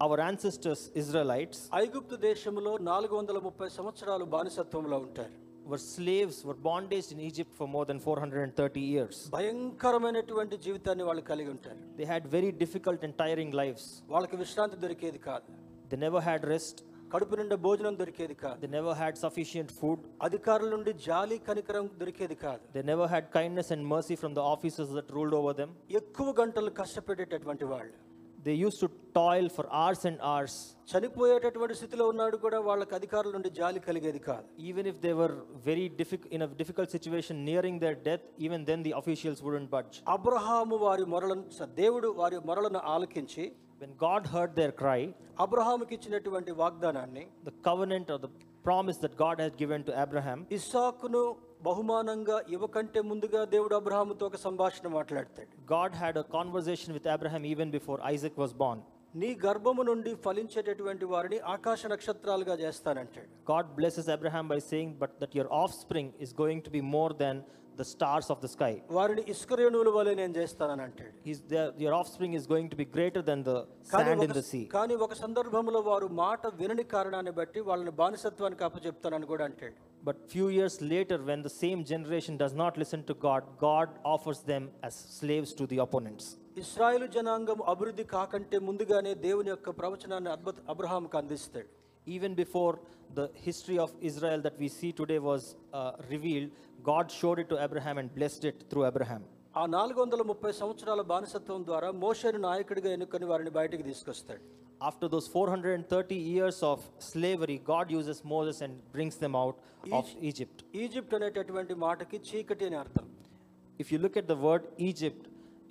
Our ancestors, Israelites, ఐగుప్తు దేశంలో నాలుగు వందల ముప్పై సంవత్సరాలు బానిసత్వంలో ఉంటారు were slaves, were bondaged in Egypt for more than 430 years. భయంకరమైనటువంటి జీవితాన్ని వాళ్ళు కలిగి ఉంటారు They had very difficult and tiring lives. వాళ్ళకి విశ్రాంతి దొరికేది కాదు They never had rest, కడుపు నిండా భోజనం దొరికేది కాదు they never had sufficient food, అధికారుల నుండి జాలి కనికరం దొరికేది కాదు they never had kindness and mercy from the officers that ruled over them. ఎక్కువ గంటలు కష్టపెట్టేటటువంటి వాళ్ళు They used to toil for hours and hours. చనిపోయేటటువంటి స్థితిలో ఉన్నాడు కూడా వాళ్ళకి అధికారుల నుండి జాలి కలిగేది కాదు Even if they were very difficult in a difficult situation nearing their death, even then the officials wouldn't budge. Abraham వారి మొరలను స- దేవుడు వారి మొరలను ఆలకించి When God heard their cry, అబ్రహాముకి ఇచ్చినటువంటి వాగ్దానాన్ని the covenant or the promise that God had given to Abraham, ఇస్సాకును బహుమానంగా ఇవ్వకంటే ముందుగా దేవుడు అబ్రహాముతో ఒక సంభాషణ మాట్లాడతాడు God had a conversation with Abraham even before Isaac was born. నీ గర్భము నుండి ఫలించేటటువంటి వారిని ఆకాశ నక్షత్రాలుగా చేస్తానంటాడు God blesses Abraham by saying, But that your offspring is going to be more than the stars of the sky. వారిని ఇసుకరేణువుల వలె నేను చేస్తానని అంటాడు He's there, your offspring is going to be greater than the కానీ sand in ఒక the sea. కానీ ఒక సందర్భంలో వారు మాట వినని కారణాన్ని బట్టి వాళ్ళని బానిసత్వానికి అప్పచెప్తానని కూడా అంటాడు But few years later, when the same generation does not listen to God, God offers them as slaves to the opponents. ఇస్రాయేలు జనాంగం అభివృద్ధి కాకంటే ముందుగానే దేవుని యొక్క ప్రవచనాన్ని అద్భుత అబ్రహాంకు అందిస్తాడు Even before the history of Israel that we see today was uh, revealed, God showed it to Abraham and blessed it through Abraham. ఆ నాలుగు వందల ముప్పై సంవత్సరాల బానిసత్వం ద్వారా మోషేను నాయకుడిగా ఎన్నుకొని వారిని బయటికి తీసుకొస్తాడు After those 430 years of slavery, God uses Moses and brings them out of Egypt. Egypt అనేటటువంటి మాటకి చీకటి అని అర్థం If you look at the word Egypt,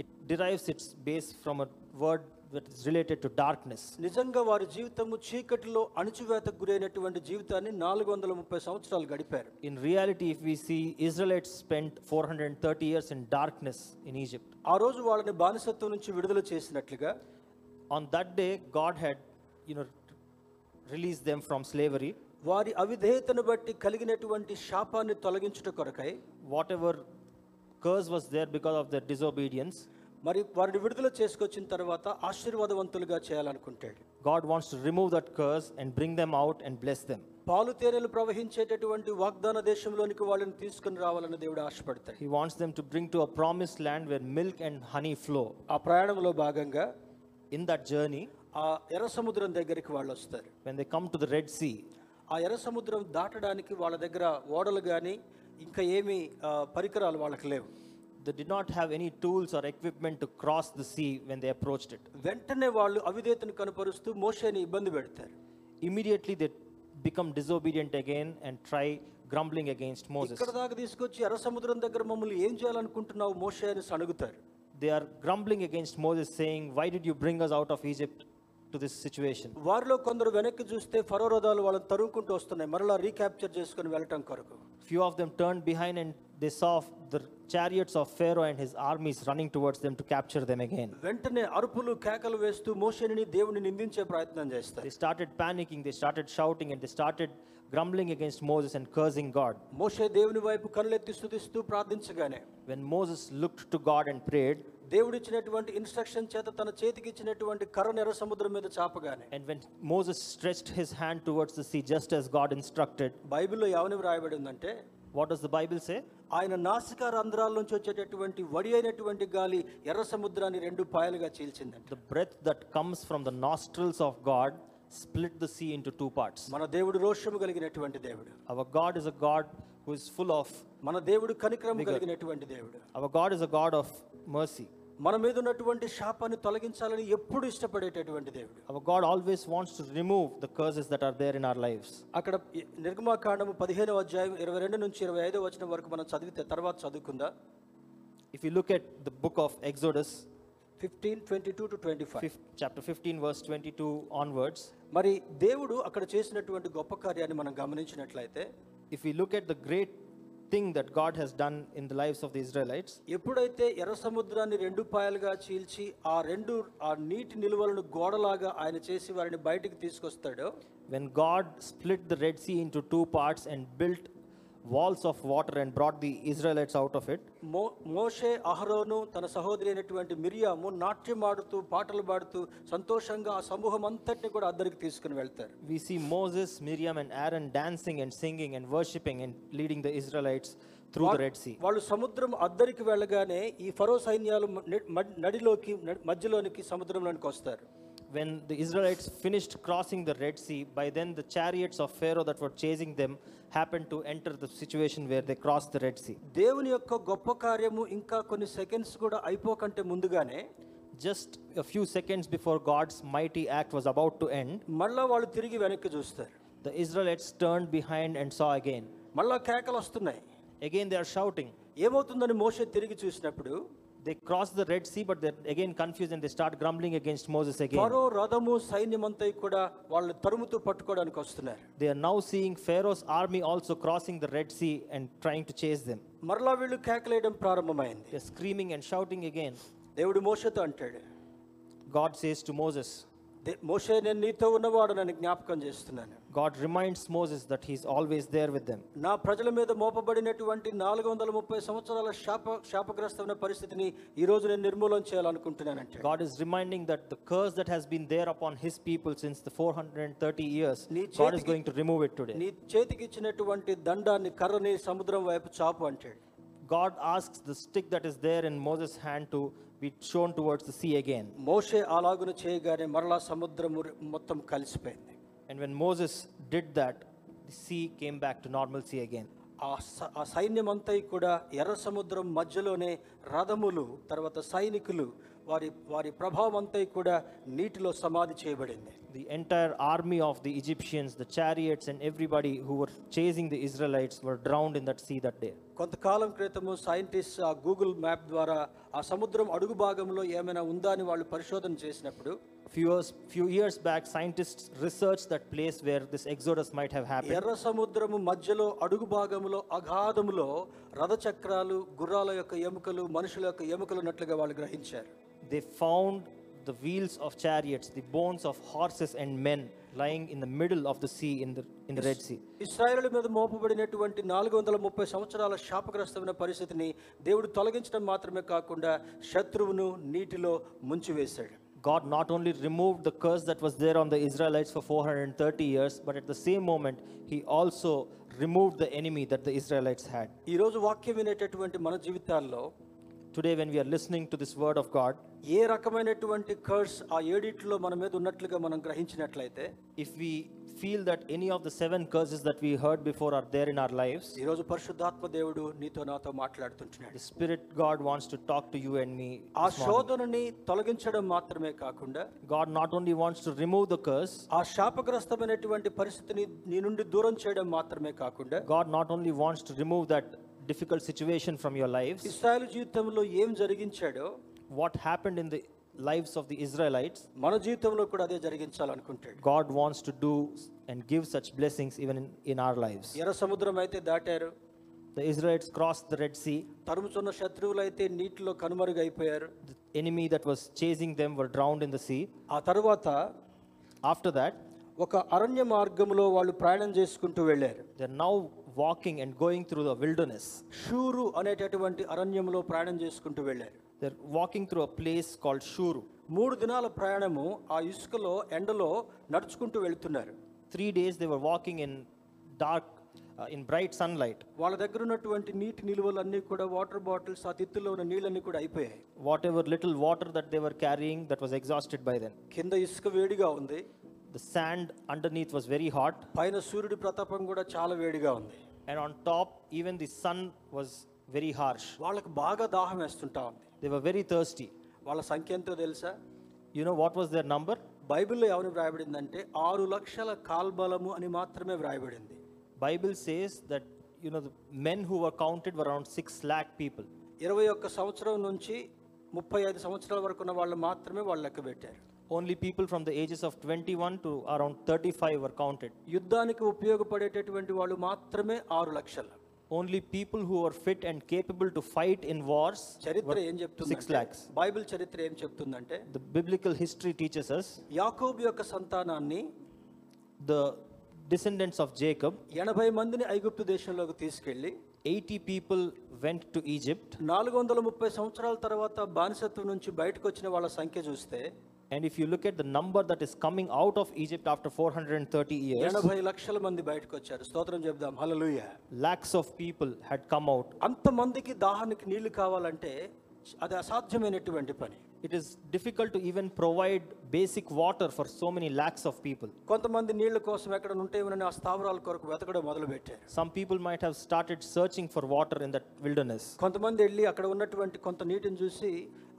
it derives its base from a word that is related to darkness. నిజంగా వారి జీవితము చీకటిలో అణిచివేతకు గురైనటువంటి జీవితాన్ని నాలుగు వందల ముప్పై సంవత్సరాలు గడిపారు In reality, if we see Israelites spent 430 years in darkness in Egypt, ఆ రోజు వాళ్ళని బానిసత్వం నుంచి విడుదల చేసినట్లుగా on that day, God had, you know, released them from slavery. వారి అవిధేయతను బట్టి కలిగినటువంటి శాపాన్ని తొలగించుట కొరకై Whatever curse was there because of their disobedience, మరి వారిని విడుదల చేసుకొచ్చిన తర్వాత ఆశీర్వాదవంతులుగా చేయాలనుకుంటాడు. God wants to remove that curse and bring them out and bless them పాలు తేనెలు ప్రవహించేటటువంటి వాగ్దాన దేశంలోనికి వాళ్ళని తీసుకుని రావాలని దేవుడు ఆశపడతాడు. He wants them to bring to a promise land where milk and honey flow ఆ ప్రయాణంలో భాగంగా ఇన్ దట్ జర్నీ ఆ ఎర్ర సముద్రం దగ్గరికి వాళ్ళు వస్తారు. When they come to the Red Sea ఆ ఎర్ర సముద్రం దాటడానికి వాళ్ళ దగ్గర ఓడలు కానీ ఇంకా ఏమి పరికరాలు వాళ్ళకి లేవు. they did not have any tools or equipment to cross the sea when they approached it. వెంటనే వాళ్ళు అవిధేతను కనపరుస్తూ మోషేని ఇబ్బంది పెడతారు Immediately they become disobedient again and try grumbling against Moses. ఇక్కడ దాకా తీసుకొచ్చి ఎర్ర సముద్రం దగ్గర మమ్మల్ని ఏం చేయాలనుకుంటున్నావు మోషే అని అడుగుతారు They are grumbling against Moses, saying, Why did you bring us out of Egypt? to this situation. వారిలో కొందరు వెనక్కి చూస్తే ఫరో రథాలు వాళ్ళని తరుముకుంటూ వస్తున్నాయి మరలా రీక్యాప్చర్ చేసుకుని వెళ్ళటం కొరకు Few of them turned behind and they saw the chariots of Pharaoh and his armies running towards them to capture them again. వెంటనే అరుపులు కేకలు వేస్తూ మోషేని దేవుని నిందించే ప్రయత్నం చేస్తారు They started panicking, they started shouting, and they started grumbling against Moses and cursing God. మోషే దేవుని వైపు కళ్ళెత్తి స్తుతిస్తూ ప్రార్థించగానే When Moses looked to God and prayed, దేవుడిచ్చినటువంటి ఇన్స్ట్రక్షన్ చేత తన చేతికి ఇచ్చినటువంటి కర్ర ఎర్ర సముద్రం మీద చాపగానే and when Moses stretched his hand towards the sea just as God instructed, బైబిల్లో ఏమని వ్రాయబడి ఉందంటే what does the Bible say? ఆయన నాసిక రంధ్రాల నుంచి వచ్చేటటువంటి వడి అయినటువంటి గాలి ఎర్ర సముద్రాన్ని రెండు పాయలుగా చీల్చిందంట The breath that comes from the nostrils of God split the sea into two parts. మన దేవుడు రోషము కలిగినటువంటి దేవుడు Our God is a God who is full of, మన దేవుడు కనిక్రమ కలిగినటువంటి దేవుడు our God is a God of mercy. మన మీద ఉన్నటువంటి శాపాన్ని తొలగించాలని ఎప్పుడు ఇష్టపడేటటువంటి దేవుడు Our God always wants to remove the curses that are there in our lives. అక్కడ నిర్గమాకాండము పదిహేనవ అధ్యాయం ఇరవై రెండు నుంచి ఇరవై ఐదో వచ్చిన వరకు మనం చదివితే తర్వాత చదువుకుందా If you look at the book of Exodus, fifteen twenty two to twenty five fif- chapter 15, verse 22 onwards, మరి దేవుడు అక్కడ చేసినటువంటి గొప్ప కార్యాన్ని మనం గమనించినట్లయితే if we look at the great thing that God has done in the lives of the Israelites, ఎప్పుడైతే ఎర్ర సముద్రాన్ని రెండు పాయలుగా చీల్చి ఆ రెండు ఆ నీటి నిలువలను గోడలాగా ఆయన చేసి వారిని బయటికి తీసుకొస్తాడో when God split the Red Sea into two parts and built walls of water and brought the Israelites out of it మో మోషే అహరోను తన సహోదరి అయినటువంటి మిరియాము నాట్యం ఆడుతూ పాటలు పాడుతూ సంతోషంగా ఆ సమూహం అంతటిని కూడా అద్దరికి తీసుకుని వెళ్తారు. We see Moses Miriam and Aaron dancing and singing and worshipping and leading the Israelites through the Red Sea వాళ్ళు సముద్రం అద్దరికి వెళ్ళగానే ఈ ఫరో సైన్యాలు నడిలోకి మధ్యలోనికి సముద్రంలోనికి వస్తారు. When the Israelites finished crossing the Red Sea, by then the chariots of Pharaoh that were chasing them happened to enter the situation where they crossed the Red Sea. దేవుని యొక్క గొప్ప కార్యము ఇంకా కొన్ని సెకండ్స్ కూడా అయిపోకంటే ముందుగానే Just a few seconds before God's mighty act was about to end, మళ్ళా వాళ్ళు తిరిగి వెనక్కి చూస్తారు the Israelites turned behind and saw again. మళ్ళా కేకలు వస్తున్నాయి Again, they are shouting. ఏమవుతుందని మోషే తిరిగి చూసినప్పుడు they cross the Red Sea but again confuse and they start grumbling against Moses again ఫరో రథము సైన్యమంతా కూడా వాళ్ళు తరుముతూ పట్టుకోవడానికి వస్తున్నారు. They are now seeing Pharaoh's army also crossing the Red Sea and trying to chase them మరలా వీళ్ళు కేకలేయడం ప్రారంభమైంది. They screaming and shouting again దేవుడు మోసతో అంటాడు. గాడ్ సేస్ టు మోసెస్ మోషే నేను నీతో ఉన్నవాడు నన్ను జ్ఞాపకం చేస్తున్నాను God reminds Moses that he's always there with them. నా ప్రజల మీద మోపబడినటువంటి నాలుగు వందల ముప్పై సంవత్సరాల శాప శాపగ్రస్తమైన పరిస్థితిని ఈ రోజు నేను నిర్మూలన చేయాలనుకుంటున్నానంటే God is reminding that the curse that has been there upon his people since the 430 years, నీ God is చేతికి- going to remove it today. నీ చేతికి ఇచ్చినటువంటి దండాన్ని కర్రని సముద్రం వైపు చాపు అంటాడు God asks the stick that is there in Moses' hand to be shown towards the sea again. మోషే అలాగున చేయగానే మరలా సముద్రము మొత్తం కలిసిపోయింది And when Moses did that, the sea came back to normalcy again. ఆ సైన్యం అంతా కూడా ఎర్ర సముద్రం మధ్యలోనే రథములు తర్వాత సైనికులు వారి వారి ప్రభావం అంతా కూడా నీటిలో సమాధి చేయబడింది. The entire army of the Egyptians the chariots and everybody who were chasing the Israelites were drowned in that sea that day కొంతకాలం క్రితము సైంటిస్ట్ ఆ గూగుల్ మ్యాప్ ద్వారా ఆ సముద్రం అడుగు భాగంలో ఏమైనా ఉందా అని వాళ్ళు పరిశోధన చేసినప్పుడు Few years, few years back, scientists researched that place where this exodus might have happened. ఎర్ర సముద్రము మధ్యలో అడుగు భాగంలో అగాధములో రథచక్రాలు గుర్రాల యొక్క ఎముకలు మనుషుల యొక్క ఎముకలు ఉన్నట్లుగా వాళ్ళు గ్రహించారు They found the wheels of chariots, the bones of horses and men lying in the middle of the sea in the, in the Red Sea. ఇస్రాయేల్ మీద మోపబడినటువంటి నాలుగు వందల ముప్పై సంవత్సరాల శాపగ్రస్తమైన పరిస్థితిని దేవుడు తొలగించడం మాత్రమే కాకుండా శత్రువును నీటిలో ముంచివేశాడు God not only removed the curse that was there on the Israelites for 430 years, but at the same moment, He also removed the enemy that the Israelites had. ఈరోజు వాక్యం వినేటటువంటి మన జీవితాల్లో Today, when we are listening to this word of God, ఏ రకమైనటువంటి curse ఆ ఏడిట్లో మన మీద ఉన్నట్లుగా మనం గ్రహించినట్లయితే if we feel that any of the seven curses that we heard before are there in our lives ఈ రోజు పరిశుద్ధాత్మ దేవుడు నీతో నాతో మాట్లాడుతుంటున్నాడు. Spirit God wants to talk to you and me ఆ శోధనని తొలగించడం మాత్రమే కాకుండా God not only wants to remove the curse ఆ శాపగ్రస్తమైనటువంటి పరిస్థితిని నీ నుండి దూరం చేయడం మాత్రమే కాకుండా God not only wants to remove that difficult situation from your life Israel జీవితంలో ఏం జరిగించాడో what happened in the lives of the Israelites, మన జీవితంలో కూడా అదే జరిగించాలనుకుంటాడు God wants to do and give such blessings even in, in our lives. ఎర్ర సముద్రం అయితే దాటారు The Israelites crossed the Red Sea. తరుముచున్న శత్రువులు అయితే నీటిలో కనుమరుగైపోయారు The enemy that was chasing them were drowned in the sea. ఆ తరువాత After that, ఒక అరణ్య మార్గంలో వాళ్ళు ప్రయాణం చేసుకుంటూ వెళ్ళారు they're now walking and going through the wilderness. షూరు అనేటటువంటి అరణ్యంలో ప్రయాణం చేసుకుంటూ వెళ్ళారు their walking through a place called Shur మూడు దినాల ప్రయాణము ఆ ఇసుకలో ఎండలో నడుచుకుంటూ వెళ్తున్నారు. Three days they were walking in dark in bright sunlight వాళ్ళ దగ్గర ఉన్నటువంటి నీటి నిల్వలన్నీ కూడా వాటర్ బాటిల్స్ ఆ తిత్తుల్లో ఉన్న నీళ్ళన్నీ కూడా అయిపోయాయి. Whatever little water that they were carrying that was exhausted by then కింద ఇసుక వేడిగా ఉంది. The sand underneath was very hot పైన సూర్యుడి ప్రతాపం కూడా చాలా వేడిగా ఉంది. And on top even the sun was very harsh వాళ్ళకి బాగా దాహం వేస్తుంటా ఉంది. దే వర్ వెరీ థర్స్టీ వాళ్ళ సంఖ్య ఎంతో తెలుసా? You know what was their number బైబిల్లో ఎవరు వ్రాయబడిందంటే ఆరు లక్షల కాల్బలము అని మాత్రమే వ్రాయబడింది. Bible says that you know men who were counted around six lakh people ఇరవై ఒక్క సంవత్సరం నుంచి ముప్పై ఐదు సంవత్సరాల వరకు ఉన్న వాళ్ళు మాత్రమే వాళ్ళు లెక్క పెట్టారు. Only people from the ages of twenty one to around thirty five were counted యుద్ధానికి ఉపయోగపడేటటువంటి వాళ్ళు మాత్రమే ఆరు లక్షలు. Only people who are fit and capable to fight in wars చరిత్ర ఏం చెప్తుంది సిక్స్ ల్యాక్స్ బైబిల్ చరిత్ర ఏం చెప్తుందంటే the biblical history teachers us యాకోబు యొక్క సంతానాన్ని ద డిసెండెంట్స్ ఆఫ్ జేకబ్ ఎనభై మందిని ఐగుప్తు దేశంలోకి తీసుకెళ్ళి eighty people went to Egypt నాలుగు వందల ముప్పై సంవత్సరాల తర్వాత బానిసత్వం నుంచి బయటకు వచ్చిన వాళ్ళ సంఖ్య చూస్తే and if you look at the number that is coming out of Egypt after four hundred and thirty years ఎనభై లక్షల మంది బయటకు వచ్చారు. స్తోత్రం చెప్దాం. Hallelujah lakhs of people had come out అంత మందికి దాహానికి నీళ్ళు కావాలంటే అది అసాధ్యమైనటువంటి పని. It is difficult to even provide basic water for so many lakhs of people కొంతమంది నీళ్ళ కోసం ఎక్కడ ఉంటే ఉంటేమని ఆ స్థావరాల కొరకు వెతకడం మొదలు పెట్టారు some people might have started searching for water in that wilderness కొంతమంది వెళ్ళి అక్కడ ఉన్నటువంటి కొంత నీటిని చూసి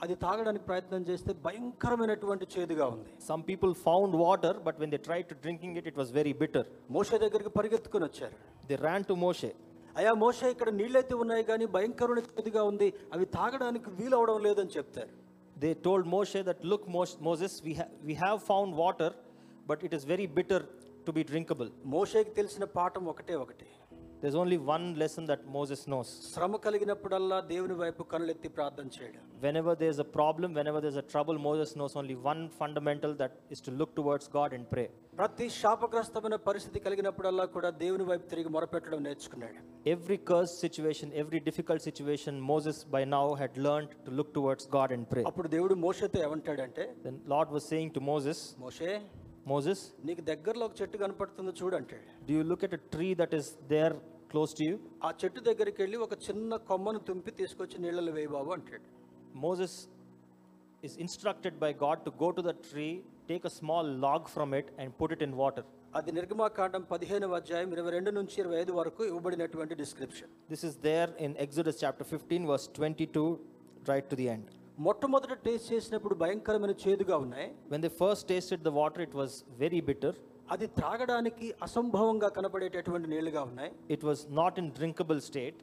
అది తాగడానికి ప్రయత్నం చేస్తే భయంకరమైనటువంటి చేదుగా ఉంది. Some people found water but when they try to drinking it it was very bitter మోషే దగ్గరికి పరిగెత్తుకుని వచ్చారు. దే ర్యాన్ టు మోషే అయా మోషే ఇక్కడ నీళ్ళైతే ఉన్నాయి కానీ భయంకరమైన చేదుగా ఉంది. అవి తాగడానికి వీలు అవడం లేదని చెప్తారు. They told Moshe that look Moses we we have found water but it is very bitter to be drinkable మోషేకి తెలిసిన పాఠం ఒకటే ఒకటి. There's only one lesson that Moses knows. శ్రమ కలిగినప్పుడల్లా దేవుని వైపు కనులెత్తి ప్రార్థన చేయడం Whenever there's a problem, whenever there's a trouble, Moses knows only one fundamental that is to look towards God and pray. ప్రతి శాపగ్రస్తమైన పరిస్థితి కలిగినప్పుడల్లా కూడా దేవుని వైపు తిరిగి మొరపెట్టడం నేర్చుకున్నాడు Every cursed situation, every difficult situation, Moses by now had learned to look towards God and pray. అప్పుడు దేవుడు మోషతో ఏమంటాడంటే Then Lord was saying to Moses, Moshe Moses, నీకు దగ్గరలో ఒక చెట్టు కనపడుతుందో చూడంటాడు do you look at a tree that is there close to you? ఆ చెట్టు దగ్గరికి వెళ్ళి ఒక చిన్న కొమ్మను తుంపి తీసుకొచ్చి నీళ్ళలో వేయి బాబు అంటాడు Moses is instructed by God to go to the tree, take a small log from it, and put it in water. అది నిర్గమాకాండం పదిహేనవ అధ్యాయం ఇరవై రెండు నుంచి ఇరవై ఐదు వరకు ఇవ్వబడినటువంటి description This is there in Exodus chapter 15, verse 22, right to the end. మొట్టమొదట టేస్ట్ చేసినప్పుడు భయంకరమైన చేదుగా ఉన్నాయి. When the first tasted the water it was very bitter అది త్రాగడానికి అసంభవంగా కనబడేటటువంటి నీళ్ళుగా ఉన్నాయి. It was not in drinkable state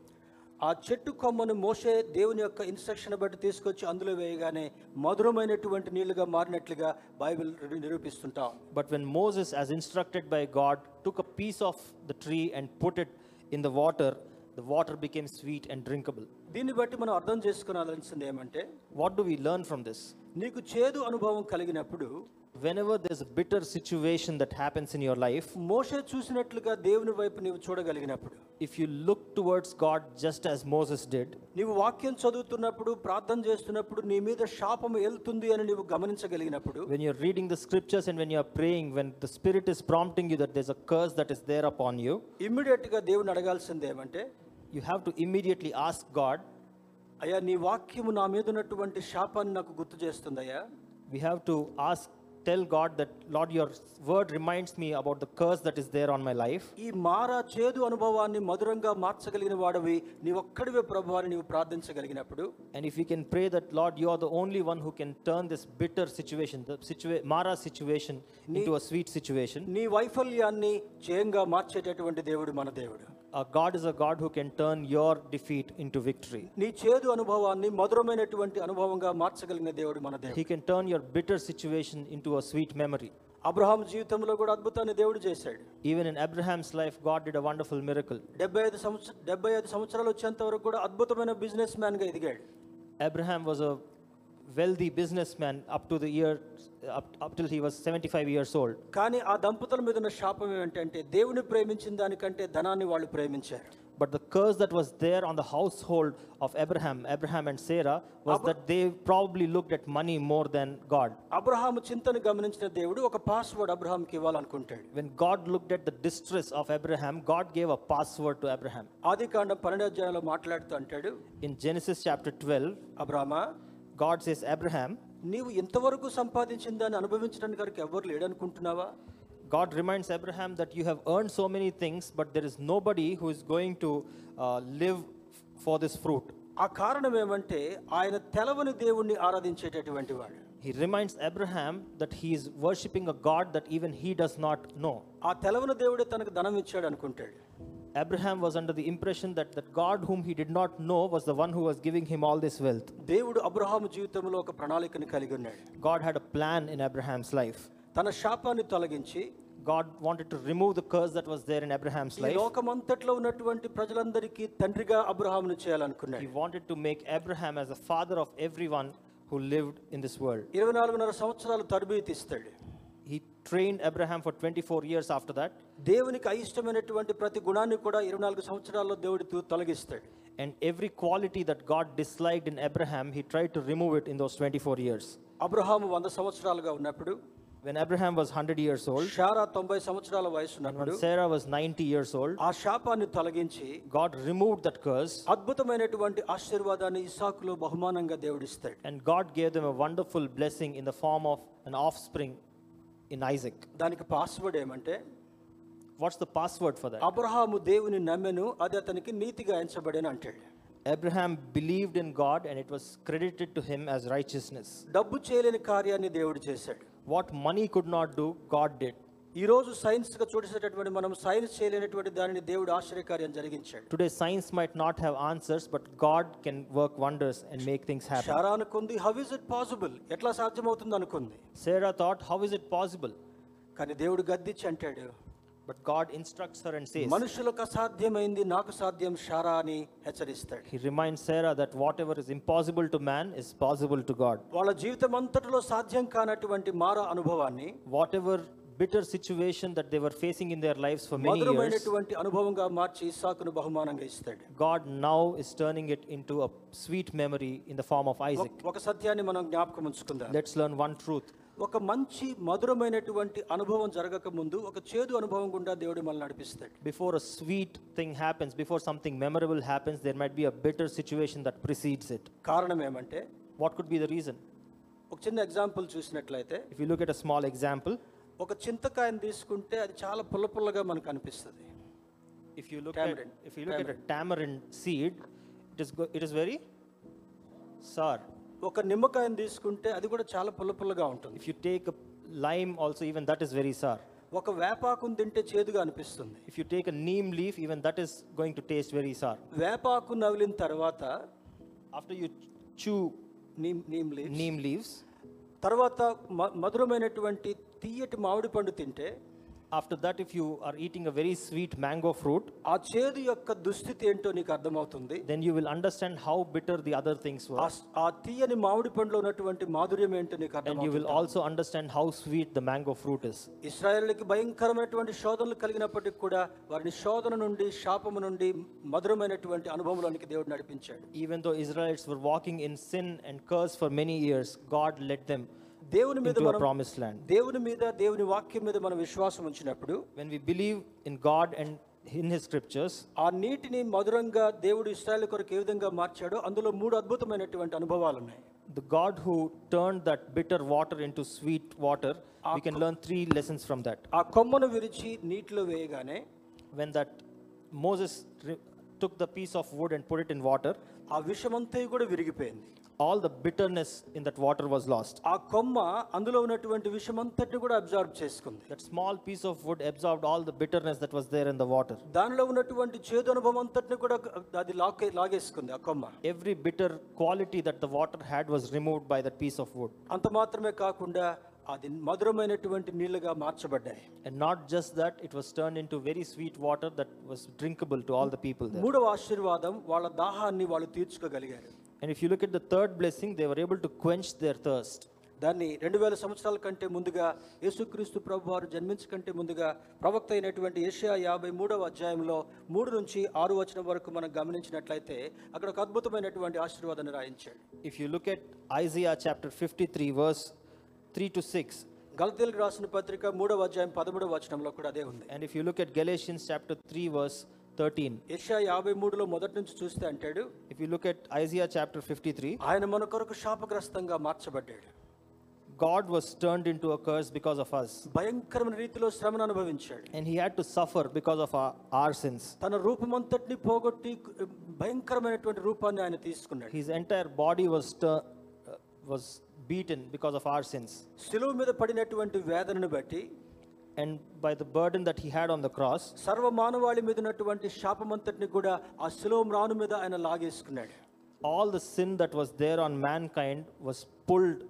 ఆ చెట్టు కొమ్మను మోసే దేవుని యొక్క ఇన్స్ట్రక్షన్ బట్టి తీసుకొచ్చి అందులో వేయగానే మధురమైనటువంటి నీళ్ళుగా మారినట్లుగా Bible నిరూపిస్తుంటాం. But when Moses as instructed by God took a piece of the tree and put it in the water the water became sweet and drinkable. దీన్ని బట్టి మనం అర్థం చేసుకోవాల్సింది ఏమంటే What do we learn from this? నీకు చేదు అనుభవం కలిగినప్పుడు Whenever there's a bitter situation that happens in your life, మోషే చూసినట్లుగా దేవుని వైపు నీవు చూడగలిగినప్పుడు if you look towards God just as Moses did, నీవు వాక్యం చదువుతున్నప్పుడు ప్రార్థన చేస్తున్నప్పుడు నీ మీద శాపం వెళ్తుంది అని నీవు గమనించగలిగినప్పుడు when you're reading the scriptures and when you're praying, when the Spirit is prompting you that there's a curse that is there upon you, immediate గా దేవుని అడగాల్సింది ఏమంటే you have to immediately ask God, అయ్యా నీ వాక్యము నా మీద ఉన్నటువంటి శాపాన్ని నాకు గుర్తు చేస్తుందయ్యా we have to ask, tell God that, Lord, your word reminds me about the curse that is there on my life. ఈ మారా చేదు అనుభవాన్ని మధురంగా మార్చగలిగిన వాడవి నీ ఒక్కడివే ప్రభు అని నీవు ప్రార్థించగలిగినప్పుడు And if we can pray that, Lord, you are the only one who can turn this bitter situation, the situa- Mara situation, into a sweet situation. నీ వైఫల్యాన్ని జయంగా మార్చేటటువంటి దేవుడు మన దేవుడు uh, God is a God who can turn your defeat into victory. నీ చేదు అనుభవాన్ని మధురమైనటువంటి అనుభవంగా మార్చగలిగిన దేవుడు మన దేవుడు He can turn your bitter situation into a sweet memory. Abraham జీవితంలో కూడా అద్భుతాన్ని దేవుడు చేశాడు Even in Abraham's life, God did a wonderful miracle. డెబ్బై ఐదు సంవత్సరం డెబ్బై ఐదు సంవత్సరాలు వచ్చేంత వరకు కూడా అద్భుతమైన బిజినెస్ మ్యాన్గా ఎదిగాడు Abraham was a wealthy businessman up to the year up, up till he was 75 years old. కానీ ఆ దంపతుల మీద ఉన్న శాపం ఏమిటంటే దేవుని ప్రేమించిన దానికంటే ధనాన్ని వాళ్ళు ప్రేమించారు But the curse that was there on the household of Abraham, Abraham and Sarah, was that they probably looked at money more than God. Abraham చింతను గమనించిన దేవుడు ఒక పాస్వర్డ్ అబ్రహాంకి ఇవ్వాలనుకుంటాడు When God looked at the distress of Abraham, God gave a password to Abraham. ఆది కాండం పన్నెండు అధ్యాయంలో మాట్లాడుతూ అంటాడు In Genesis chapter 12, అబ్రామా God says, Abraham, నీవు ఇంతవరకు సంపాదించిన దాన్ని అనుభవించడానికి వరకు ఎవరు లేడనుకుంటున్నావా God reminds Abraham that you have earned so many things, but there is nobody who is going to uh, live f- for this fruit. ఆ కారణం ఏమంటే ఆయన తెలవని దేవుణ్ణి ఆరాధించేటటువంటి వాడు He reminds Abraham that he is worshipping a God that even he does not know. ఆ తెలవని దేవుడే తనకు ధనం ఇచ్చాడు అనుకుంటాడు Abraham was under the impression that that God whom he did not know was the one who was giving him all this wealth. దేవుడు అబ్రహాము జీవితంలో ఒక ప్రణాళికను కలిగి ఉన్నాడు God had a plan in Abraham's life. తన శాపాన్ని తొలగించి God wanted to remove the curse that was there in Abraham's ఈ life. లోకమంతట్లో ఉన్నటువంటి ప్రజలందరికీ తండ్రిగా అబ్రహామును He చేయాలనుకున్నాడు wanted to make Abraham as a father of everyone who lived in this world. ఇరవై నాలుగున్నర సంవత్సరాలు తరబీతి ఇస్తాడు He trained Abraham for 24 years after that. దేవునికి అయిష్టమైనటువంటి ప్రతి గుణాన్ని కూడా ఇరవై నాలుగు సంవత్సరాల్లో దేవుడు తు- తొలగిస్తాడు And every quality that God disliked in Abraham, he tried to remove it in those 24 years. Abraham వంద సంవత్సరాలుగా ఉన్నప్పుడు When Abraham was 100 years old, Sarah తొంభై సంవత్సరాల వయసు and ఉన్నప్పుడు when Sarah was 90 years old, ఆ శాపాన్ని తొలగించి God removed that curse అద్భుతమైనటువంటి ఆశీర్వాదాన్ని ఇసాకులో బహుమానంగా దేవుడిస్తాడు and God gave them a wonderful blessing in the form of an offspring in Isaac దానికి పాస్వర్డ్ ఏమంటే what's the password for that Abraham దేవుని నమ్మెను అది అతనికి నీతిగా ఎంచబడిన అంటాడు. Abraham believed in God and it was credited to him as righteousness డబ్బు చేయలేని కార్యాన్ని దేవుడు చేశాడు. What money could not do God did ఈరోజు సైన్స్గా చూసేటటువంటి మనం సైన్స్ చేయలేనటువంటి దానిని దేవుడు ఆశ్చర్యకార్యం జరిగించాడు. Today science might not have answers but God can work wonders and make things happen Sarah అనుకుంది హౌ ఇస్ ఇట్ పాసిబుల్ ఎట్లా సాధ్యమవుతుంది? అనుకుంది. Sarah thought how is it possible కానీ దేవుడు గద్దించి అంటాడు but God instructs her and says మనుషులకు అసాధ్యమైంది నాకు సాధ్యం షారా అని హెచ్చరిస్తాడు. He remind Sarah that whatever is impossible to man is possible to God వాళ్ళ జీవితం అంతటిలో సాధ్యం కానటువంటి మార అనుభవాన్ని whatever bitter situation that they were facing in their lives for many years, మధురమైనటువంటి అనుభవంగా మార్చి ఇస్సాకును బహుమానంగా ఇస్తాడు God now is turning it into a sweet memory in the form of Isaac. ఒక- ఒక సత్యాన్ని మనం జ్ఞాపకం ఉంచుకుందాం Let's learn one truth. ఒక మంచి మధురమైనటువంటి అనుభవం జరగక ముందు ఒక చేదు అనుభవం గుండా దేవుడు మనల్ని నడిపిస్తాడు Before a sweet thing happens, before something memorable happens, there might be a bitter situation that precedes it. కారణం ఏమంటే What could be the reason? ఒక చిన్న ఎగ్జాంపుల్ చూసినట్లయితే If you look at a small example, ఒక చింతకాయని తీసుకుంటే అది చాలా పుల్ల పుల్లగా మనకు అనిపిస్తుంది. If you look if you look tamarind seed it is it is very sour ఒక నిమ్మకాయని తీసుకుంటే అది కూడా చాలా పుల్ల పుల్లగా ఉంటుంది. If you take lime also even that is very sour ఒక వేపాకును తింటే చేదుగా అనిపిస్తుంది. If you take neem leaf even that is going to taste very sour వేపాకు నవిలిన తర్వాత after you chew neem neem leave neem leaves తర్వాత మధురమైనటువంటి తీయటి మామిడి పండు తింటే after that if you are eating a very sweet mango fruit ఆ చేదు యొక్క దుస్థితి ఏంటో నీకు అర్థమవుతుంది. Then you will understand how bitter the other things ఆ తీయని మామిడి పండులో ఉన్నటువంటి మాధుర్యం ఏంటో నీకు అర్థం you will also understand how sweet the mango fruit is ఇస్రాయల్కి భయంకరమైనటువంటి శోధనలు కలిగినప్పటికీ కూడా వారిని శోధన నుండి శాపము నుండి మధురమైనటువంటి అనుభవంలోనికి దేవుడు నడిపించాడు. Even though Israels were walking in sin and curse for many years God let them దేవుని మీద మన ప్రామిస్ ల్యాండ్ దేవుని మీద దేవుని వాక్యం మీద మన విశ్వాసం ఉంచినప్పుడు when we believe in God and in his scriptures ఆ నీటిని మధురంగా దేవుడు ఇస్రాయల్ కొరకు ఏ విధంగా మార్చాడో అందులో మూడు అద్భుతమైనటువంటి అనుభవాలు ఉన్నాయి. The God who turn that bitter water in sweet water we can learn three lessons from that ఆ కొమ్మను విరిచి నీటిలో వేయగానే when that Moses took the piece of wood and put it in water ఆ విషమంతా కూడా విరిగిపోయింది. All the bitterness in that water was lost ఆ కొమ్మ అందులో ఉన్నటువంటి విషయం అంతటిని కూడా అబ్జర్వ్ చేసుకుంది. That small piece of wood observed all the bitterness that was there in the water దానిలో ఉన్నటువంటి చేదు అనుభవం అంతటిని కూడా అది లాగే లాగేసుకుంది ఆ కొమ్మ. Every bitter quality that the water had was removed by that piece of wood అంత మాత్రమే కాకుండా అది మధురమైనటువంటి నీళ్ళుగా మార్చబడ్డాయి. And not just that it was turn into very sweet water that was drinkable to all the people మూడవ ఆశీర్వాదం వాళ్ళ దాహాన్ని వాళ్ళు తీర్చుకోగలిగారు. And if you look at the third blessing, they were able to quench their thirst. దాన్ని రెండు వేల సంవత్సరాల కంటే ముందుగా యేసుక్రీస్తు ప్రభు వారు జన్మించకంటే ముందుగా ప్రవక్త అయినటువంటి ఏషియా యాభై మూడవ అధ్యాయంలో మూడు నుంచి ఆరు వచనం వరకు మనం గమనించినట్లయితే అక్కడ ఒక అద్భుతమైనటువంటి ఆశీర్వాదాన్ని రాయించాడు. If you look at Isaiah chapter 53, verse 3 to 6, గలతీలకు రాసిన పత్రిక మూడవ అధ్యాయం పదమూడవ వచనంలో కూడా అదే ఉంది. And if you look at Galatians chapter 3, verse thirteen యెషయా యాభై మూడులో మొదటి నుంచి చూస్తే అంటాడు if you look at Isaiah chapter fifty three ఆయన మన కొరకు శాపగ్రస్తంగా మార్చబడ్డాడు. God was turned into a curse because of us భయంకరమైన రీతిలో శ్రమను అనుభవించాడు. And he had to suffer because of our sins తన రూపమంతటిని పోగొట్టి భయంకరమైనటువంటి రూపాన్ని ఆయన తీసుకున్నాడు. His entire body was was beaten because of our sins సిలువ మీద పడినటువంటి వేదనను బట్టి And by the burden that he had on the cross, సర్వ మానవాళి మీద ఉన్నటువంటి శాపమంతటిని కూడా ఆ శిలువ మ్రాను మీద ఆయన లాగేసుకున్నాడు all the sin that was there on mankind was pulled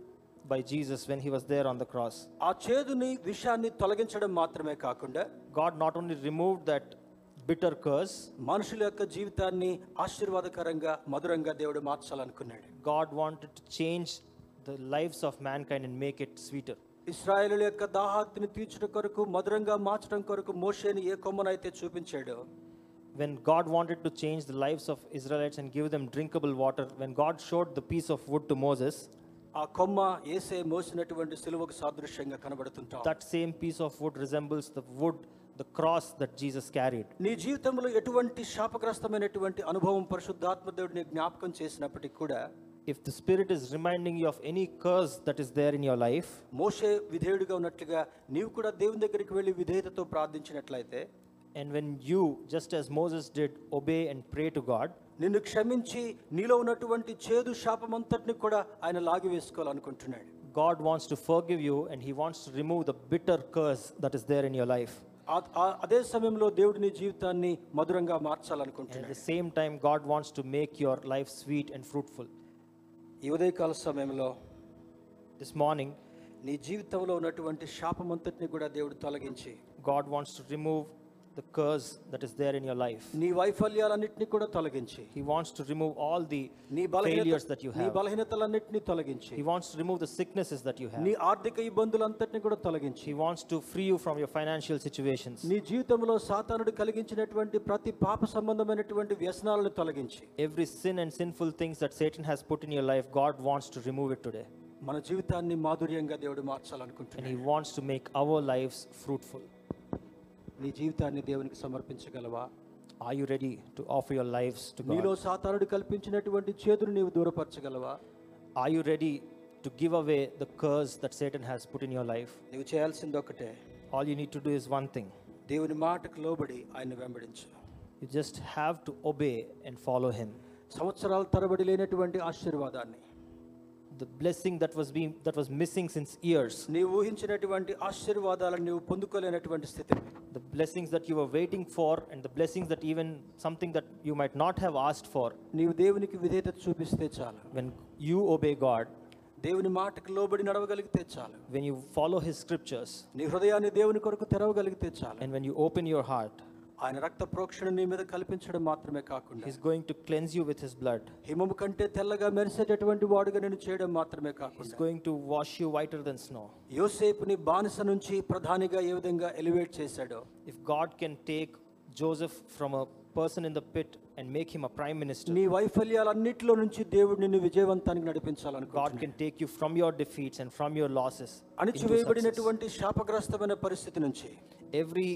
by Jesus when he was there on the cross. ఆ చేదుని విషాన్ని తొలగించడం మాత్రమే కాకుండా God not only removed that bitter curse, మనుషుల యొక్క జీవితాన్ని ఆశీర్వాదకరంగా మధురంగా దేవుడు మార్చాలనుకున్నాడు God wanted to change the lives of mankind and make it sweeter. ఇస్రాయేలుల యొక్క దాహార్తిని తీర్చడం కొరకు మధురంగా మార్చడం కొరకు మోషేని ఏ కొమ్మనైతే చూపించాడో When God wanted to change the lives of Israelites and give them drinkable water, when God showed the piece of wood to Moses, ఆ కొమ్మ ఏసే మోసినటువంటి సిలువకు సాదృశ్యంగా కనబడుతుంటాం that same piece of wood resembles the wood, the cross that Jesus carried. నీ జీవితంలో ఎటువంటి శాపగ్రస్తమైనటువంటి అనుభవం పరిశుద్ధాత్మ దేవుడిని జ్ఞాపకం చేసినప్పటికీ కూడా If the Spirit is reminding you of any curse that is there in your life, మోషే విధేయుడిగా ఉన్నట్లుగా నీవు కూడా దేవుని దగ్గరికి వెళ్ళి విధేయతతో ప్రార్థించినట్లయితే and when you, just as Moses did, obey and pray to God, నిన్ను క్షమించి నీలో ఉన్నటువంటి చేదు శాపమంతటిని కూడా ఆయన లాగి వేసుకోవాలనుకుంటున్నాడు God wants to forgive you and He wants to remove the bitter curse that is there in your life. ఆ- ఆ- అదే సమయంలో దేవుడు నీ జీవితాన్ని మధురంగా And at మార్చాలనుకుంటున్నాడు the same time, God wants to make your life sweet and fruitful. ఈ ఉదయకాల సమయంలో This morning, నీ జీవితంలో ఉన్నటువంటి శాపమంతటిని కూడా దేవుడు తొలగించి God wants to remove the curse that is there in your life. నీ వైఫల్యాలన్నింటినీ కూడా తొలగించి He wants to remove all the నీ failures బలహీనత that you నీ have. బలహీనతలన్నింటినీ తొలగించి He wants to remove the sicknesses that you have. నీ ఆర్థిక ఇబ్బందులంతటిని కూడా తొలగించి He wants to free you from your financial situations. నీ జీవితంలో సాతానుడు కలిగించినటువంటి ప్రతి పాప సంబంధమైనటువంటి వ్యసనాలను తొలగించి Every sin and sinful things that Satan has put in your life, God wants to remove it today. మన జీవితాన్ని మాధుర్యంగా దేవుడు And మార్చాలనుకుంటున్నాడు He wants to make our lives fruitful. నీ జీవితాన్ని దేవునికి సమర్పించగలవా? Are you ready to offer your lifes to నీలో సాతానుడు కల్పించినటువంటి చేతులు నీవు దూరపరచగలవా? Are you ready to give away the curse that Satan has put in your life నీవు చేయాల్సింది ఒకటే. All you need to do is one thing దేవుని మాటకు లోబడి ఆయన వెంబడించు. You just have to obey and follow him సంవత్సరాల తరబడి లేనటువంటి ఆశీర్వాదాన్ని The blessing that was being that was missing since years, నీవు ఊహించినటువంటి ఆశీర్వాదాలను నీవు పొందుకోలేనటువంటి స్థితి the blessings that you were waiting for, and the blessings that even something that you might not have asked for, నీవు దేవునికి విధేయత చూపిస్తే చాలు when you obey God, దేవుని మాటకు లోబడి నడవగలిగితే చాలు when you follow His scriptures, నీ హృదయాన్ని దేవుని కొరకు తెరవగలిగితే చాలు and when you open your heart, ఆయన రక్త ప్రోక్షణ నీ మీద కల్పించడం మాత్రమే కాకుండా He's going to cleanse you with His blood. హిమము కంటే తెల్లగా మెరిసేటటువంటి వాడుగా నేను చేయడం మాత్రమే He's కాకుండా going to wash you whiter than snow. యోసేపుని బానిస నుంచి ప్రధానిగా ఏ విధంగా ఎలివేట్ చేశాడో If God can take Joseph from a person in the pit and make him a prime minister, నీ వైఫల్యాలన్నిటిలో నుంచి దేవుడు నిన్ను విజయవంతానికి God నడిపించాలనుకుంటున్నాడు can take you from your defeats and from your losses into success. అణిచివేయబడినటువంటి శాపగ్రస్తమైన పరిస్థితి నుంచి Every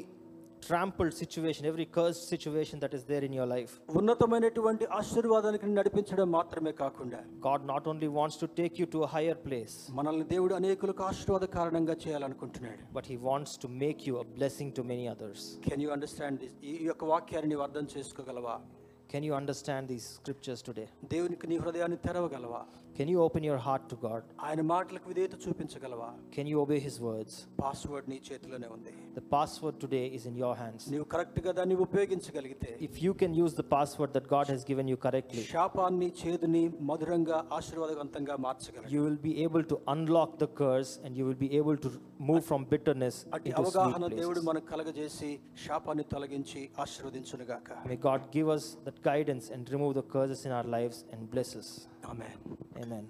trampled situation, every cursed situation that is there in your life, ఉన్నతమైనటువంటి ఆశీర్వాదానికి నిన్ను నడిపించడం మాత్రమే కాకుండా God not only wants to take you to a higher place, మనల్ని దేవుడు అనేకులకు ఆశీర్వాద కారణంగా చేయాలనుకుంటున్నాడు but He wants to make you a blessing to many others. Can you understand this ఈ యొక్క వాక్యాన్ని నీవు అర్థం చేసుకోగలవా Can you understand these scriptures today? దేవునికి నీ హృదయాన్ని తెరవగలవా Can you open your heart to God? ఆయన మాటలకు విధేయత చూపించగలవా Can you obey His words? Password నీ చేతిలోనే ఉంది The password today is in your hands. నీవు కరెక్ట్గా దాన్ని ఉపయోగించగలిగితే If you can use the password that God has given you correctly, శాపాన్ని చేదుని మధురంగా ఆశీర్వాదవంతంగా మార్చగలరు you will be able to unlock the curse and you will be able to move from bitterness అట్టి into sweet అవగాహన దేవుడు places. మనకు కలగజేసి శాపాన్ని తొలగించి ఆశీర్వదించునుగాక May God give us that guidance and remove the curses in our lives and bless us. Amen. Amen.